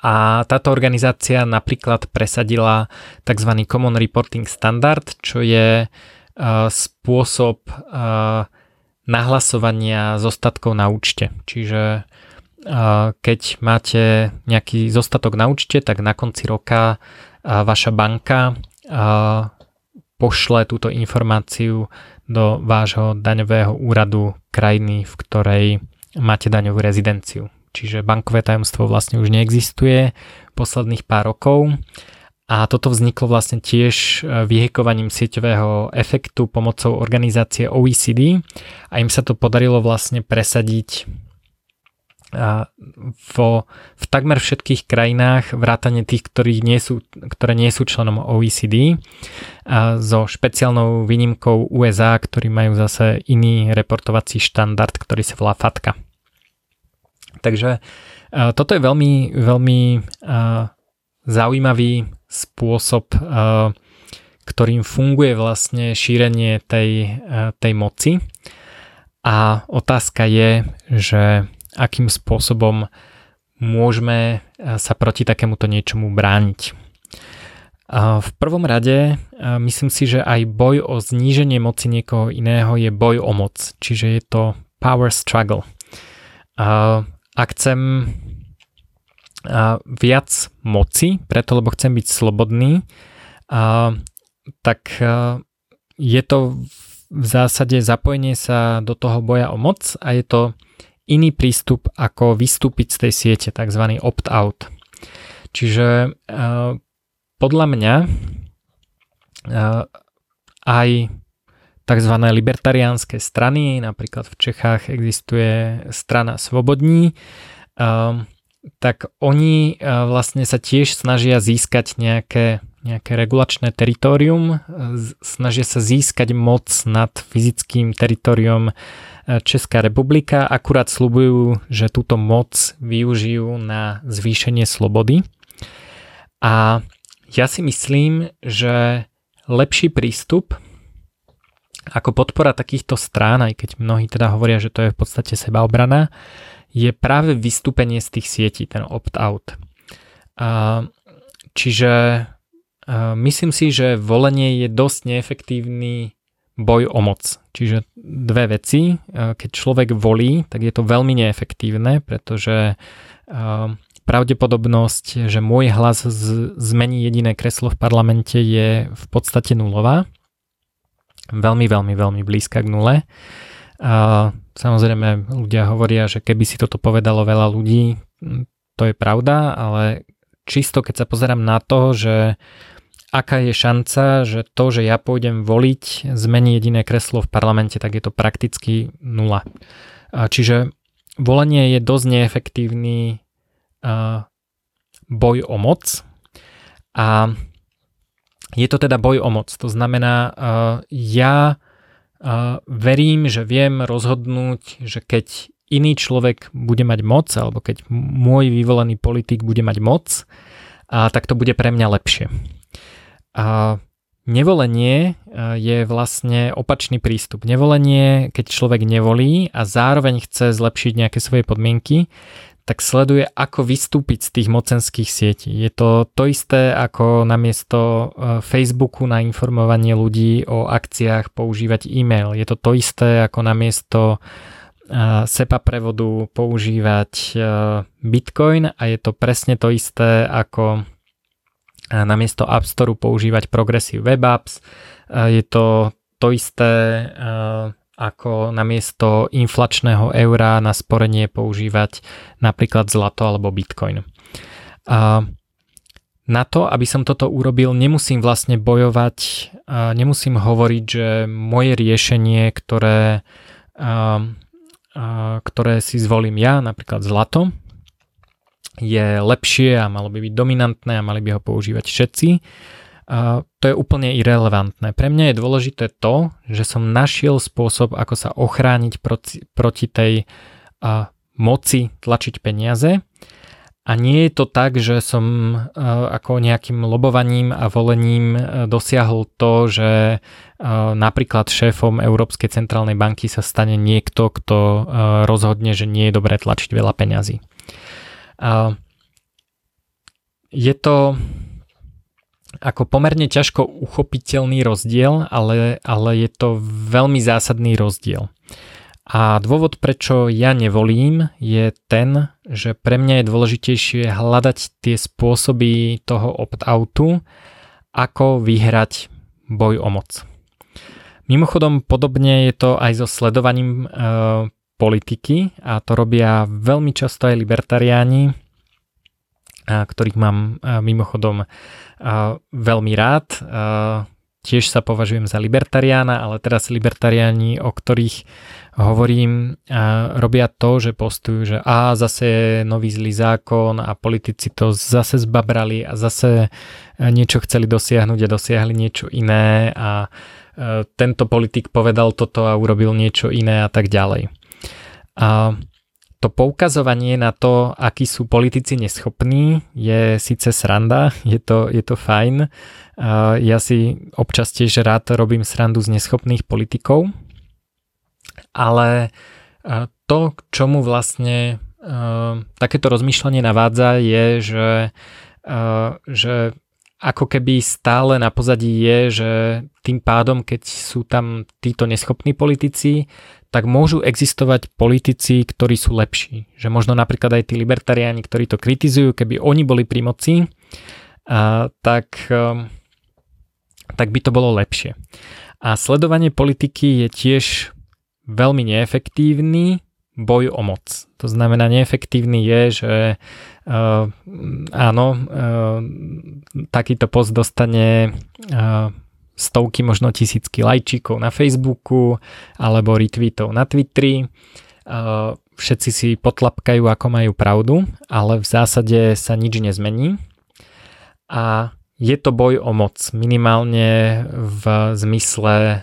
A táto organizácia napríklad presadila tzv. Common Reporting Standard, čo je uh, spôsob uh, nahlasovania zostatkov na účte. Čiže uh, keď máte nejaký zostatok na účte, tak na konci roka uh, vaša banka uh, pošle túto informáciu do vášho daňového úradu krajiny, v ktorej máte daňovú rezidenciu. Čiže bankové tajomstvo vlastne už neexistuje posledných pár rokov a toto vzniklo vlastne tiež e, vyhekovaním sieťového efektu pomocou organizácie OECD a im sa to podarilo vlastne presadiť vo, v takmer všetkých krajinách, vrátane tých, ktorí nie sú, ktoré nie sú členom OECD, a so špeciálnou výnimkou USA, ktorí majú zase iný reportovací štandard, ktorý sa volá FATKA. Takže toto je veľmi, veľmi zaujímavý spôsob, ktorým funguje vlastne šírenie tej, tej moci. A otázka je, že akým spôsobom môžeme eh, sa proti takémuto niečomu brániť. V prvom rade eh, myslím si, že aj boj o zníženie moci niekoho iného je boj o moc, čiže je to power struggle. Ak chcem viac moci, preto lebo chcem byť slobodný, tak eh, je to v zásade zapojenie sa do toho boja o moc a je to iný prístup, ako vystúpiť z tej siete, tzv. opt-out. Čiže uh, podľa mňa uh, aj tzv. libertariánske strany, napríklad v Čechách existuje strana Svobodní, uh, tak oni uh, vlastne sa tiež snažia získať nejaké, nejaké regulačné teritorium, snažia sa získať moc nad fyzickým teritorium Česká republika akurát slubujú, že túto moc využijú na zvýšenie slobody. A ja si myslím, že lepší prístup ako podpora takýchto strán, aj keď mnohí teda hovoria, že to je v podstate sebaobrana, je práve vystúpenie z tých sietí, ten opt-out. Čiže myslím si, že volenie je dosť neefektívny boj o moc. Čiže dve veci. Keď človek volí, tak je to veľmi neefektívne, pretože pravdepodobnosť, že môj hlas zmení jediné kreslo v parlamente je v podstate nulová. Veľmi, veľmi, veľmi blízka k nule. A samozrejme ľudia hovoria, že keby si toto povedalo veľa ľudí, to je pravda, ale čisto keď sa pozerám na to, že aká je šanca, že to, že ja pôjdem voliť, zmení jediné kreslo v parlamente, tak je to prakticky nula. Čiže volenie je dosť neefektívny boj o moc a je to teda boj o moc. To znamená, ja verím, že viem rozhodnúť, že keď iný človek bude mať moc, alebo keď môj vyvolený politik bude mať moc, tak to bude pre mňa lepšie. A nevolenie je vlastne opačný prístup. Nevolenie, keď človek nevolí a zároveň chce zlepšiť nejaké svoje podmienky, tak sleduje, ako vystúpiť z tých mocenských sietí. Je to to isté, ako namiesto Facebooku na informovanie ľudí o akciách používať e-mail. Je to to isté, ako namiesto SEPA prevodu používať Bitcoin a je to presne to isté, ako namiesto App Store používať Progressive Web Apps. Je to to isté ako namiesto inflačného eura na sporenie používať napríklad zlato alebo bitcoin. A na to, aby som toto urobil, nemusím vlastne bojovať, nemusím hovoriť, že moje riešenie, ktoré, ktoré si zvolím ja, napríklad zlato, je lepšie a malo by byť dominantné a mali by ho používať všetci. A to je úplne irrelevantné. Pre mňa je dôležité to, že som našiel spôsob, ako sa ochrániť proti, proti tej a, moci tlačiť peniaze a nie je to tak, že som ako nejakým lobovaním a volením dosiahol to, že napríklad šéfom Európskej centrálnej banky sa stane niekto, kto rozhodne, že nie je dobré tlačiť veľa peňazí. Je to ako pomerne ťažko uchopiteľný rozdiel, ale, ale je to veľmi zásadný rozdiel. A dôvod, prečo ja nevolím, je ten, že pre mňa je dôležitejšie hľadať tie spôsoby toho opt-outu, ako vyhrať boj o moc. Mimochodom, podobne je to aj so sledovaním e, politiky a to robia veľmi často aj libertariáni, ktorých mám mimochodom veľmi rád. Tiež sa považujem za libertariána, ale teraz libertariáni, o ktorých hovorím, robia to, že postujú, že a zase nový zlý zákon a politici to zase zbabrali a zase e, niečo chceli dosiahnuť a dosiahli niečo iné a e, tento politik povedal toto a urobil niečo iné a tak ďalej. A to poukazovanie na to, akí sú politici neschopní, je síce sranda, (laughs) je to, je to fajn. Ja si občas tiež rád robím srandu z neschopných politikov, ale to, k čomu vlastne takéto rozmýšľanie navádza, je, že, že ako keby stále na pozadí je, že tým pádom, keď sú tam títo neschopní politici, tak môžu existovať politici, ktorí sú lepší. Že možno napríklad aj tí libertariáni, ktorí to kritizujú, keby oni boli pri moci, a, tak, tak by to bolo lepšie. A sledovanie politiky je tiež veľmi neefektívny boj o moc. To znamená, neefektívny je, že uh, áno, uh, takýto post dostane uh, stovky, možno tisícky lajčíkov na Facebooku alebo retweetov na Twitteri. Uh, všetci si potlapkajú, ako majú pravdu, ale v zásade sa nič nezmení. A je to boj o moc, minimálne v zmysle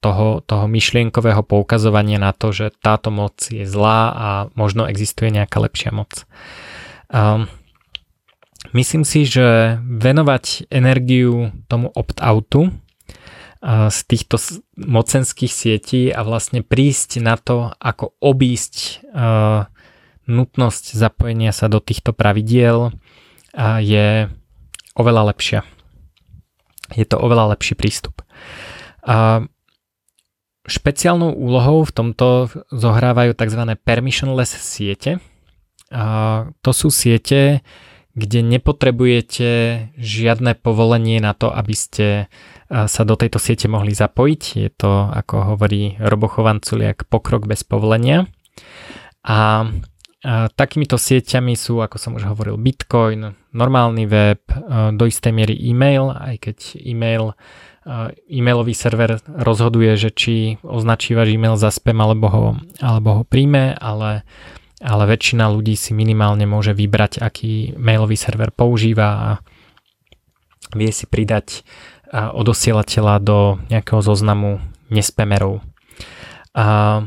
toho, toho myšlienkového poukazovania na to, že táto moc je zlá a možno existuje nejaká lepšia moc. Um, myslím si, že venovať energiu tomu opt-outu z týchto mocenských sietí a vlastne prísť na to, ako obísť nutnosť zapojenia sa do týchto pravidiel je oveľa lepšia. Je to oveľa lepší prístup. Uh, Špeciálnou úlohou v tomto zohrávajú tzv. permissionless siete. To sú siete, kde nepotrebujete žiadne povolenie na to, aby ste sa do tejto siete mohli zapojiť. Je to, ako hovorí Robo Chovanculiak, pokrok bez povolenia. A, takýmito sieťami sú, ako som už hovoril, Bitcoin, normálny web, do istej miery e-mail, aj keď e-mail e-mailový server rozhoduje, že či označí váš e-mail za spam alebo ho, alebo ho príjme, ale, ale väčšina ľudí si minimálne môže vybrať, aký mailový server používa a vie si pridať odosielateľa do nejakého zoznamu nespemerov. A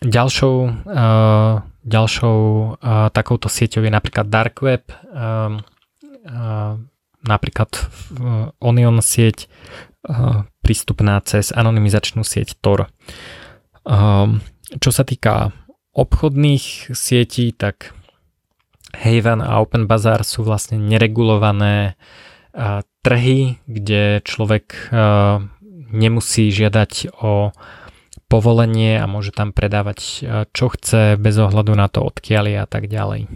ďalšou, ďalšou takouto sieťou je napríklad Dark Web, napríklad Onion sieť, prístupná cez anonymizačnú sieť Tor. Čo sa týka obchodných sietí, tak Haven a Open Bazaar sú vlastne neregulované trhy, kde človek nemusí žiadať o povolenie a môže tam predávať čo chce bez ohľadu na to odkiaľ je a tak ďalej.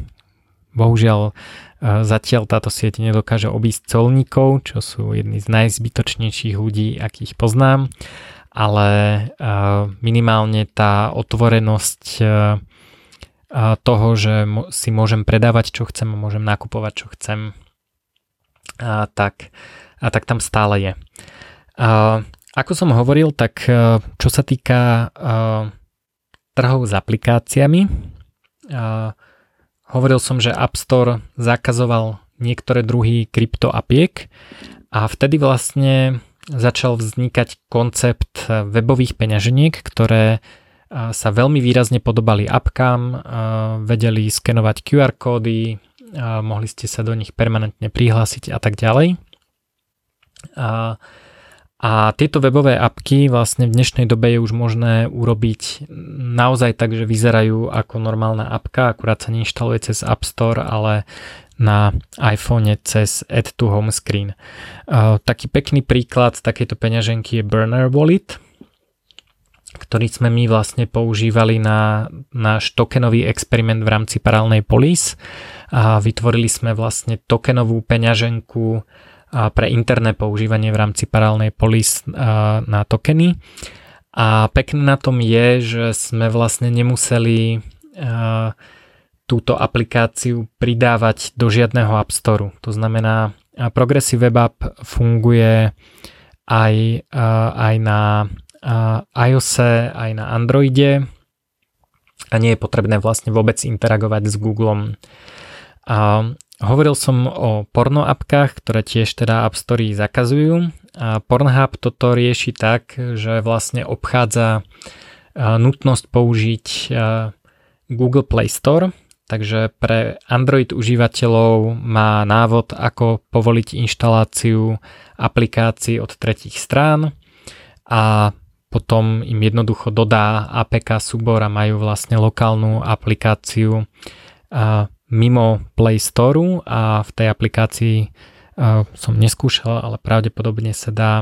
Bohužiaľ Zatiaľ táto sieť nedokáže obísť colníkov, čo sú jedni z najzbytočnejších ľudí, akých poznám, ale minimálne tá otvorenosť toho, že si môžem predávať, čo chcem a môžem nakupovať, čo chcem, tak, tak tam stále je. Ako som hovoril, tak čo sa týka trhov s aplikáciami, Hovoril som, že App Store zakazoval niektoré druhy kryptoapiek a vtedy vlastne začal vznikať koncept webových peňaženiek, ktoré sa veľmi výrazne podobali apkám, vedeli skenovať QR kódy, mohli ste sa do nich permanentne prihlásiť a tak ďalej. A, a tieto webové apky vlastne v dnešnej dobe je už možné urobiť naozaj tak, že vyzerajú ako normálna apka, akurát sa neinštaluje cez App Store, ale na iPhone cez Add to Home Screen. Taký pekný príklad takejto peňaženky je Burner Wallet, ktorý sme my vlastne používali na náš tokenový experiment v rámci paralelnej polis a vytvorili sme vlastne tokenovú peňaženku pre interné používanie v rámci paralelnej polis na tokeny. A pekné na tom je, že sme vlastne nemuseli túto aplikáciu pridávať do žiadneho App Store. To znamená, Progressive Web App funguje aj, aj na iOS, aj na Androide a nie je potrebné vlastne vôbec interagovať s Googlem. A hovoril som o porno apkách, ktoré tiež teda App Store zakazujú. A Pornhub toto rieši tak, že vlastne obchádza nutnosť použiť Google Play Store, takže pre Android užívateľov má návod, ako povoliť inštaláciu aplikácií od tretich strán a potom im jednoducho dodá APK súbor a majú vlastne lokálnu aplikáciu mimo Play Store a v tej aplikácii som neskúšal, ale pravdepodobne sa dá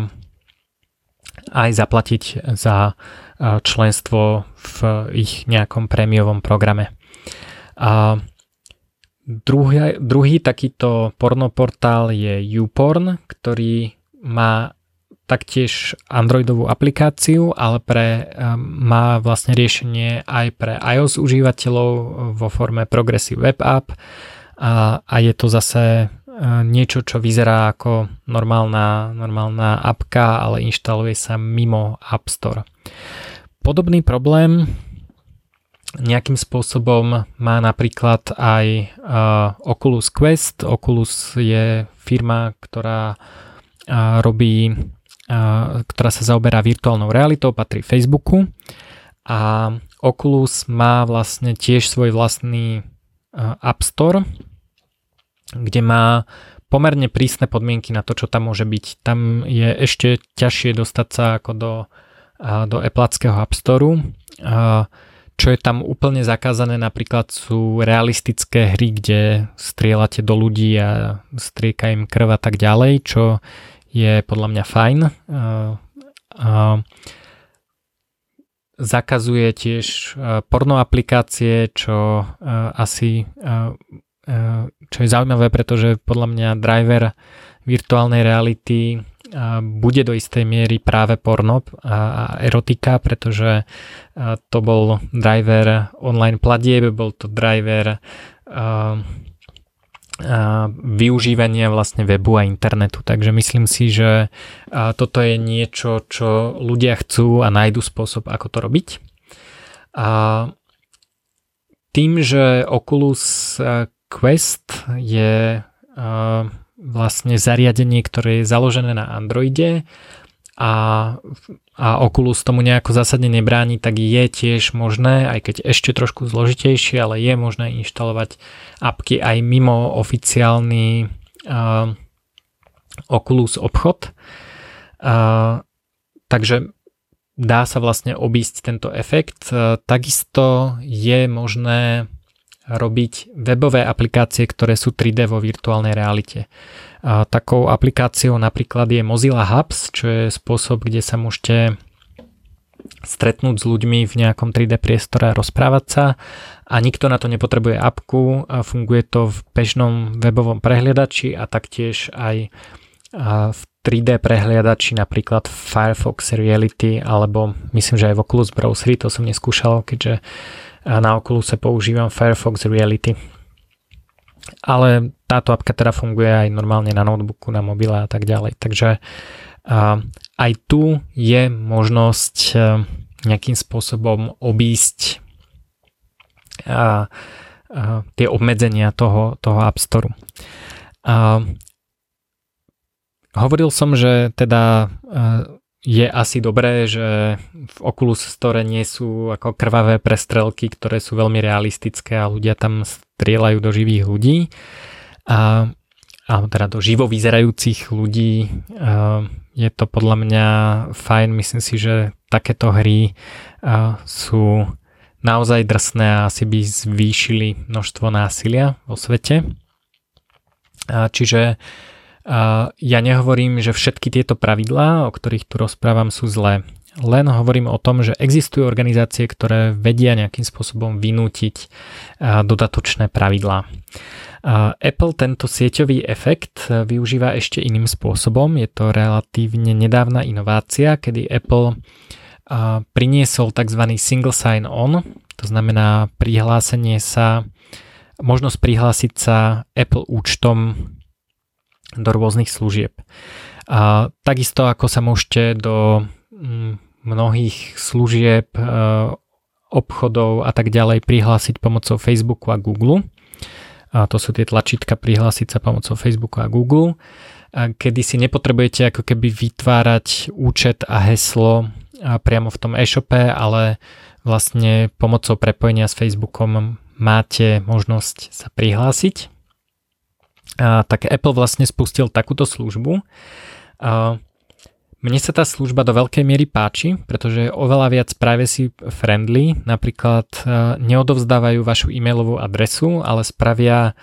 aj zaplatiť za členstvo v ich nejakom prémiovom programe. A druhý, druhý takýto pornoportál je YouPorn, ktorý má taktiež Androidovú aplikáciu, ale pre, eh, má vlastne riešenie aj pre iOS užívateľov vo forme Progressive Web App a, a je to zase eh, niečo, čo vyzerá ako normálna, normálna appka, ale inštaluje sa mimo App Store. Podobný problém nejakým spôsobom má napríklad aj uh, Oculus Quest. Oculus je firma, ktorá uh, robí ktorá sa zaoberá virtuálnou realitou, patrí Facebooku a Oculus má vlastne tiež svoj vlastný App Store, kde má pomerne prísne podmienky na to, čo tam môže byť. Tam je ešte ťažšie dostať sa ako do, do Appleckého App Store. Čo je tam úplne zakázané napríklad sú realistické hry, kde strieľate do ľudí a strieka im krv a tak ďalej, čo je podľa mňa fajn. Zakazuje tiež porno aplikácie, čo asi čo je zaujímavé, pretože podľa mňa driver virtuálnej reality bude do istej miery práve porno a erotika, pretože to bol driver online platieb, bol to driver využívania vlastne webu a internetu. Takže myslím si, že toto je niečo, čo ľudia chcú a nájdu spôsob, ako to robiť. A tým, že Oculus Quest je vlastne zariadenie, ktoré je založené na Androide a, a Oculus tomu nejako zásadne nebráni, tak je tiež možné, aj keď ešte trošku zložitejšie, ale je možné inštalovať apky aj mimo oficiálny uh, Oculus obchod. Uh, takže dá sa vlastne obísť tento efekt. Takisto je možné robiť webové aplikácie, ktoré sú 3D vo virtuálnej realite. A takou aplikáciou napríklad je Mozilla Hubs, čo je spôsob, kde sa môžete stretnúť s ľuďmi v nejakom 3D priestore a rozprávať sa a nikto na to nepotrebuje apku, a funguje to v bežnom webovom prehliadači a taktiež aj v 3D prehliadači napríklad Firefox Reality alebo myslím, že aj v Oculus Browsery, to som neskúšal, keďže na Oculus používam Firefox Reality. Ale táto apka teda funguje aj normálne na notebooku, na mobile a tak ďalej. Takže aj tu je možnosť e, nejakým spôsobom obísť a, a tie obmedzenia toho, toho App Store. A, hovoril som, že teda e, je asi dobré, že v Oculus Store nie sú ako krvavé prestrelky, ktoré sú veľmi realistické a ľudia tam strieľajú do živých ľudí. A, alebo teda do živo vyzerajúcich ľudí. A, je to podľa mňa fajn, myslím si, že takéto hry a, sú naozaj drsné a asi by zvýšili množstvo násilia vo svete. A, čiže ja nehovorím, že všetky tieto pravidlá, o ktorých tu rozprávam, sú zlé. Len hovorím o tom, že existujú organizácie, ktoré vedia nejakým spôsobom vynútiť dodatočné pravidlá. Apple tento sieťový efekt využíva ešte iným spôsobom. Je to relatívne nedávna inovácia, kedy Apple priniesol tzv. single sign-on, to znamená prihlásenie sa, možnosť prihlásiť sa Apple účtom do rôznych služieb. A takisto ako sa môžete do mm, mnohých služieb, e, obchodov a tak ďalej prihlásiť pomocou Facebooku a Google. A to sú tie tlačítka prihlásiť sa pomocou Facebooku a Google. A kedy si nepotrebujete ako keby vytvárať účet a heslo priamo v tom e-shope, ale vlastne pomocou prepojenia s Facebookom máte možnosť sa prihlásiť tak Apple vlastne spustil takúto službu. Mne sa tá služba do veľkej miery páči, pretože je oveľa viac privacy friendly, napríklad neodovzdávajú vašu e-mailovú adresu, ale spravia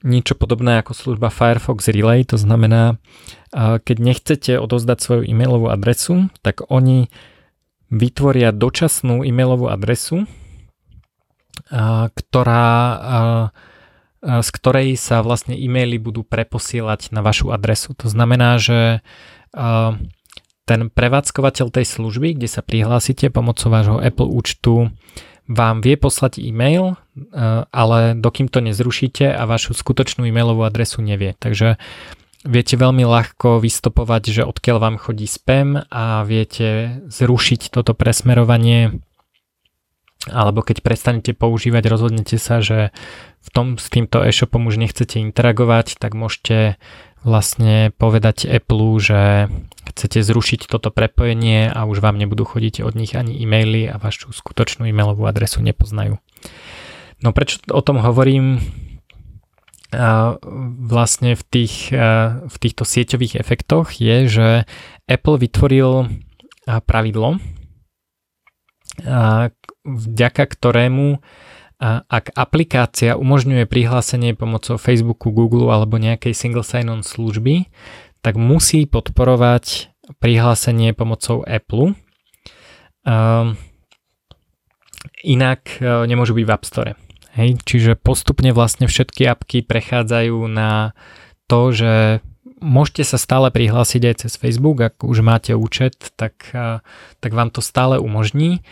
niečo podobné ako služba Firefox Relay, to znamená, keď nechcete odovzdať svoju e-mailovú adresu, tak oni vytvoria dočasnú e-mailovú adresu, ktorá z ktorej sa vlastne e-maily budú preposielať na vašu adresu. To znamená, že ten prevádzkovateľ tej služby, kde sa prihlásite pomocou vášho Apple účtu, vám vie poslať e-mail, ale dokým to nezrušíte a vašu skutočnú e-mailovú adresu nevie. Takže viete veľmi ľahko vystopovať, že odkiaľ vám chodí spam a viete zrušiť toto presmerovanie alebo keď prestanete používať, rozhodnete sa, že v tom s týmto e-shopom už nechcete interagovať, tak môžete vlastne povedať Apple, že chcete zrušiť toto prepojenie a už vám nebudú chodiť od nich ani e-maily a vašu skutočnú e-mailovú adresu nepoznajú. No prečo o tom hovorím? vlastne v, tých, v týchto sieťových efektoch je, že Apple vytvoril pravidlo, vďaka ktorému ak aplikácia umožňuje prihlásenie pomocou Facebooku, Google alebo nejakej single sign-on služby, tak musí podporovať prihlásenie pomocou Apple. Inak e, nemôžu byť v App Store. Hej, čiže postupne vlastne všetky apky prechádzajú na to, že môžete sa stále prihlásiť aj cez Facebook, ak už máte účet, tak, e, tak vám to stále umožní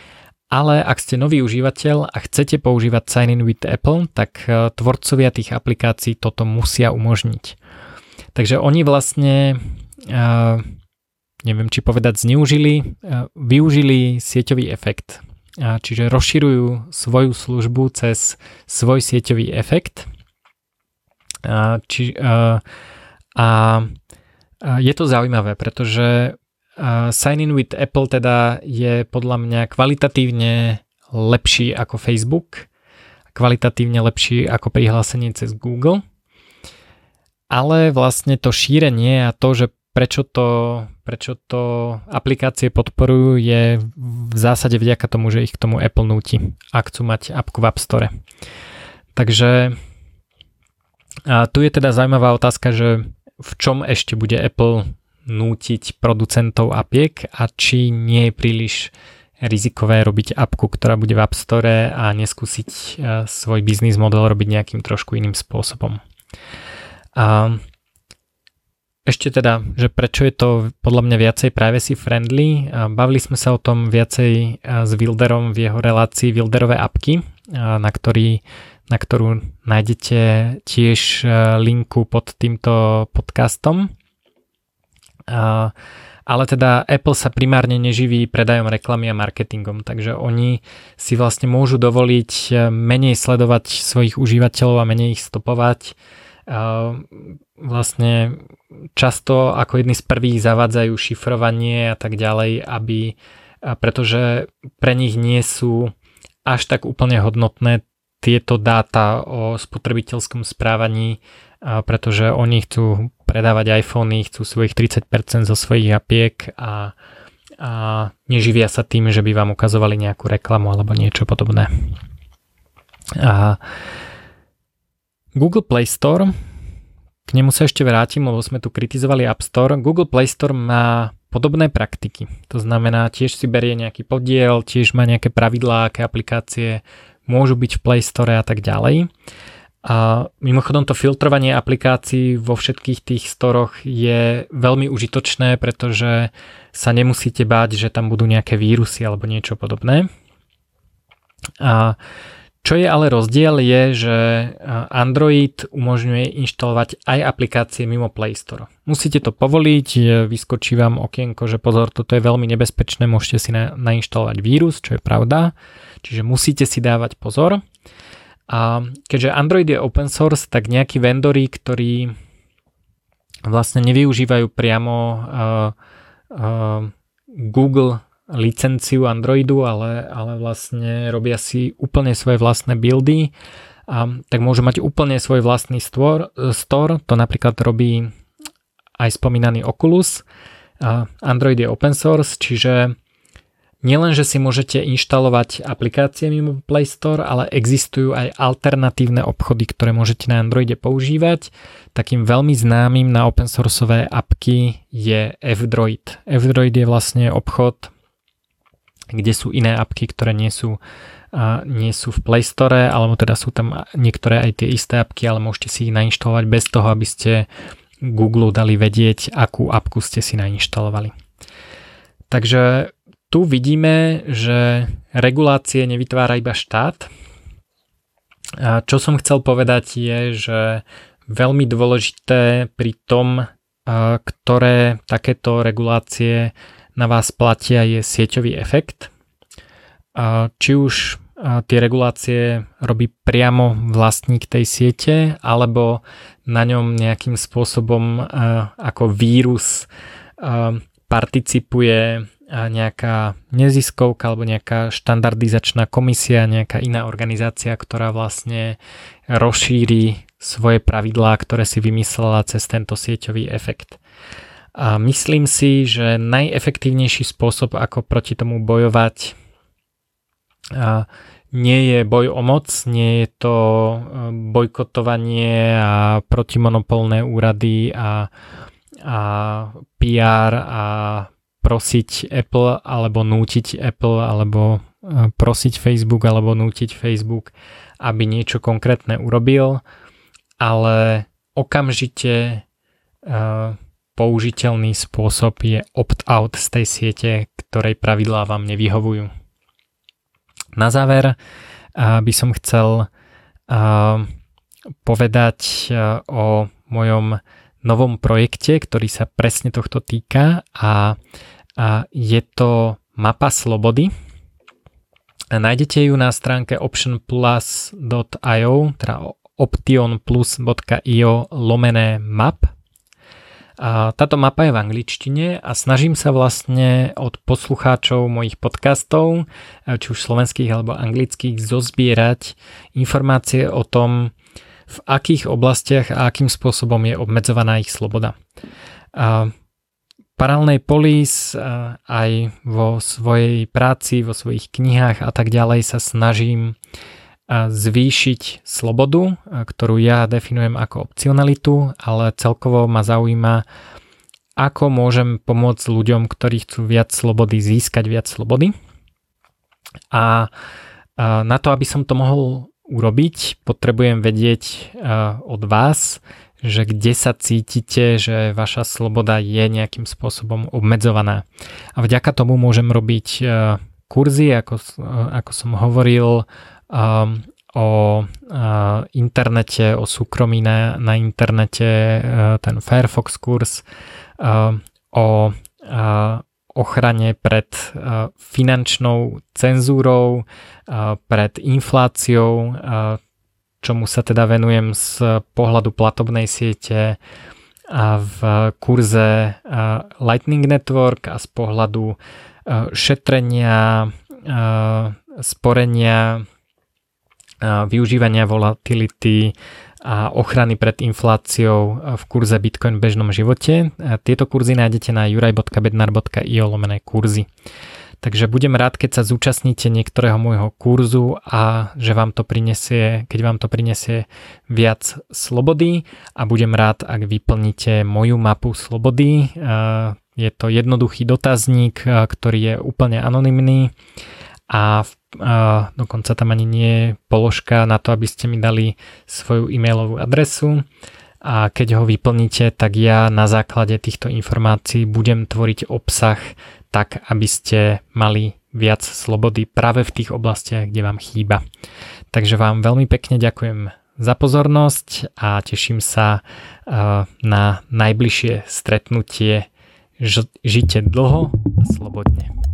ale ak ste nový užívateľ a chcete používať Sign in with Apple, tak e, tvorcovia tých aplikácií toto musia umožniť. Takže oni vlastne, e, neviem či povedať zneužili, e, využili sieťový efekt. Čiže rozširujú svoju službu cez svoj sieťový efekt. Či, a je to zaujímavé, pretože Sign in with Apple teda je podľa mňa kvalitatívne lepší ako Facebook, kvalitatívne lepší ako prihlásenie cez Google, ale vlastne to šírenie a to, že prečo to, prečo to aplikácie podporujú je v zásade vďaka tomu, že ich k tomu Apple núti, ak chcú mať appku v App Store. Takže a tu je teda zaujímavá otázka, že v čom ešte bude Apple nútiť producentov apiek a či nie je príliš rizikové robiť apku, ktorá bude v App Store a neskúsiť e, svoj biznis model robiť nejakým trošku iným spôsobom. A ešte teda, že prečo je to podľa mňa viacej privacy friendly. Bavili sme sa o tom viacej e, s Wilderom v jeho relácii Wilderové apky, e, na, ktorý, na ktorú nájdete tiež linku pod týmto podcastom ale teda Apple sa primárne neživí predajom reklamy a marketingom, takže oni si vlastne môžu dovoliť e, menej sledovať svojich užívateľov a menej ich stopovať. Vlastne často ako jedni z prvých zavádzajú šifrovanie a tak ďalej, aby, pretože pre nich nie sú až tak úplne hodnotné tieto dáta o spotrebiteľskom správaní, pretože oni chcú predávať iPhony, chcú svojich 30% zo svojich apiek a, a neživia sa tým, že by vám ukazovali nejakú reklamu alebo niečo podobné. A Google Play Store k nemu sa ešte vrátim, lebo sme tu kritizovali App Store. Google Play Store má podobné praktiky. To znamená, tiež si berie nejaký podiel, tiež má nejaké pravidlá, aké aplikácie môžu byť v Play Store a tak ďalej. A mimochodom to filtrovanie aplikácií vo všetkých tých storoch je veľmi užitočné, pretože sa nemusíte báť, že tam budú nejaké vírusy alebo niečo podobné. A čo je ale rozdiel je, že Android umožňuje inštalovať aj aplikácie mimo Play Store. Musíte to povoliť, vyskočí vám okienko, že pozor, toto je veľmi nebezpečné, môžete si na, nainštalovať vírus, čo je pravda, čiže musíte si dávať pozor. A keďže Android je open source, tak nejakí vendory, ktorí vlastne nevyužívajú priamo uh, uh, Google licenciu Androidu, ale, ale vlastne robia si úplne svoje vlastné buildy, a, tak môžu mať úplne svoj vlastný store, store. To napríklad robí aj spomínaný Oculus. A Android je open source, čiže nielen, že si môžete inštalovať aplikácie mimo Play Store, ale existujú aj alternatívne obchody, ktoré môžete na Androide používať. Takým veľmi známym na open sourceové apky je F-Droid. F-Droid je vlastne obchod kde sú iné apky, ktoré nie sú, a nie sú v Play Store, alebo teda sú tam niektoré aj tie isté apky, ale môžete si ich nainštalovať bez toho, aby ste Google dali vedieť, akú apku ste si nainštalovali. Takže tu vidíme, že regulácie nevytvára iba štát. A čo som chcel povedať je, že veľmi dôležité pri tom, ktoré takéto regulácie na vás platia je sieťový efekt. Či už tie regulácie robí priamo vlastník tej siete, alebo na ňom nejakým spôsobom ako vírus participuje nejaká neziskovka alebo nejaká štandardizačná komisia, nejaká iná organizácia, ktorá vlastne rozšíri svoje pravidlá, ktoré si vymyslela cez tento sieťový efekt. A myslím si, že najefektívnejší spôsob, ako proti tomu bojovať, nie je boj o moc, nie je to e, bojkotovanie a protimonopolné úrady a, a PR a prosiť Apple alebo nútiť Apple alebo e, prosiť Facebook alebo nútiť Facebook, aby niečo konkrétne urobil, ale okamžite uh, použiteľný spôsob je opt-out z tej siete, ktorej pravidlá vám nevyhovujú. Na záver by som chcel povedať o mojom novom projekte, ktorý sa presne tohto týka a, je to mapa slobody. Nájdete ju na stránke optionplus.io, teda optionplus.io lomené map a táto mapa je v angličtine a snažím sa vlastne od poslucháčov mojich podcastov, či už slovenských alebo anglických, zozbierať informácie o tom, v akých oblastiach a akým spôsobom je obmedzovaná ich sloboda. A Paralelnej polis aj vo svojej práci, vo svojich knihách a tak ďalej sa snažím zvýšiť slobodu, ktorú ja definujem ako opcionalitu, ale celkovo ma zaujíma, ako môžem pomôcť ľuďom, ktorí chcú viac slobody, získať viac slobody. A na to, aby som to mohol urobiť, potrebujem vedieť od vás, že kde sa cítite, že vaša sloboda je nejakým spôsobom obmedzovaná. A vďaka tomu môžem robiť kurzy, ako, ako som hovoril, um, o uh, internete, o súkromí na, na internete, ten Firefox kurz, o ochrane pred finančnou cenzúrou, pred infláciou, čomu sa teda venujem z pohľadu platobnej siete, a v kurze Lightning Network a z pohľadu šetrenia, sporenia, využívania volatility a ochrany pred infláciou v kurze Bitcoin v bežnom živote. Tieto kurzy nájdete na juraj.bednar.io lomené kurzy. Takže budem rád, keď sa zúčastníte niektorého môjho kurzu a že vám to prinesie, keď vám to prinesie viac slobody. A budem rád, ak vyplníte moju mapu slobody. Je to jednoduchý dotazník, ktorý je úplne anonymný. A, dokonca tam ani nie je položka na to, aby ste mi dali svoju e-mailovú adresu. A keď ho vyplníte, tak ja na základe týchto informácií budem tvoriť obsah tak, aby ste mali viac slobody práve v tých oblastiach, kde vám chýba. Takže vám veľmi pekne ďakujem za pozornosť a teším sa na najbližšie stretnutie. Žite dlho a slobodne.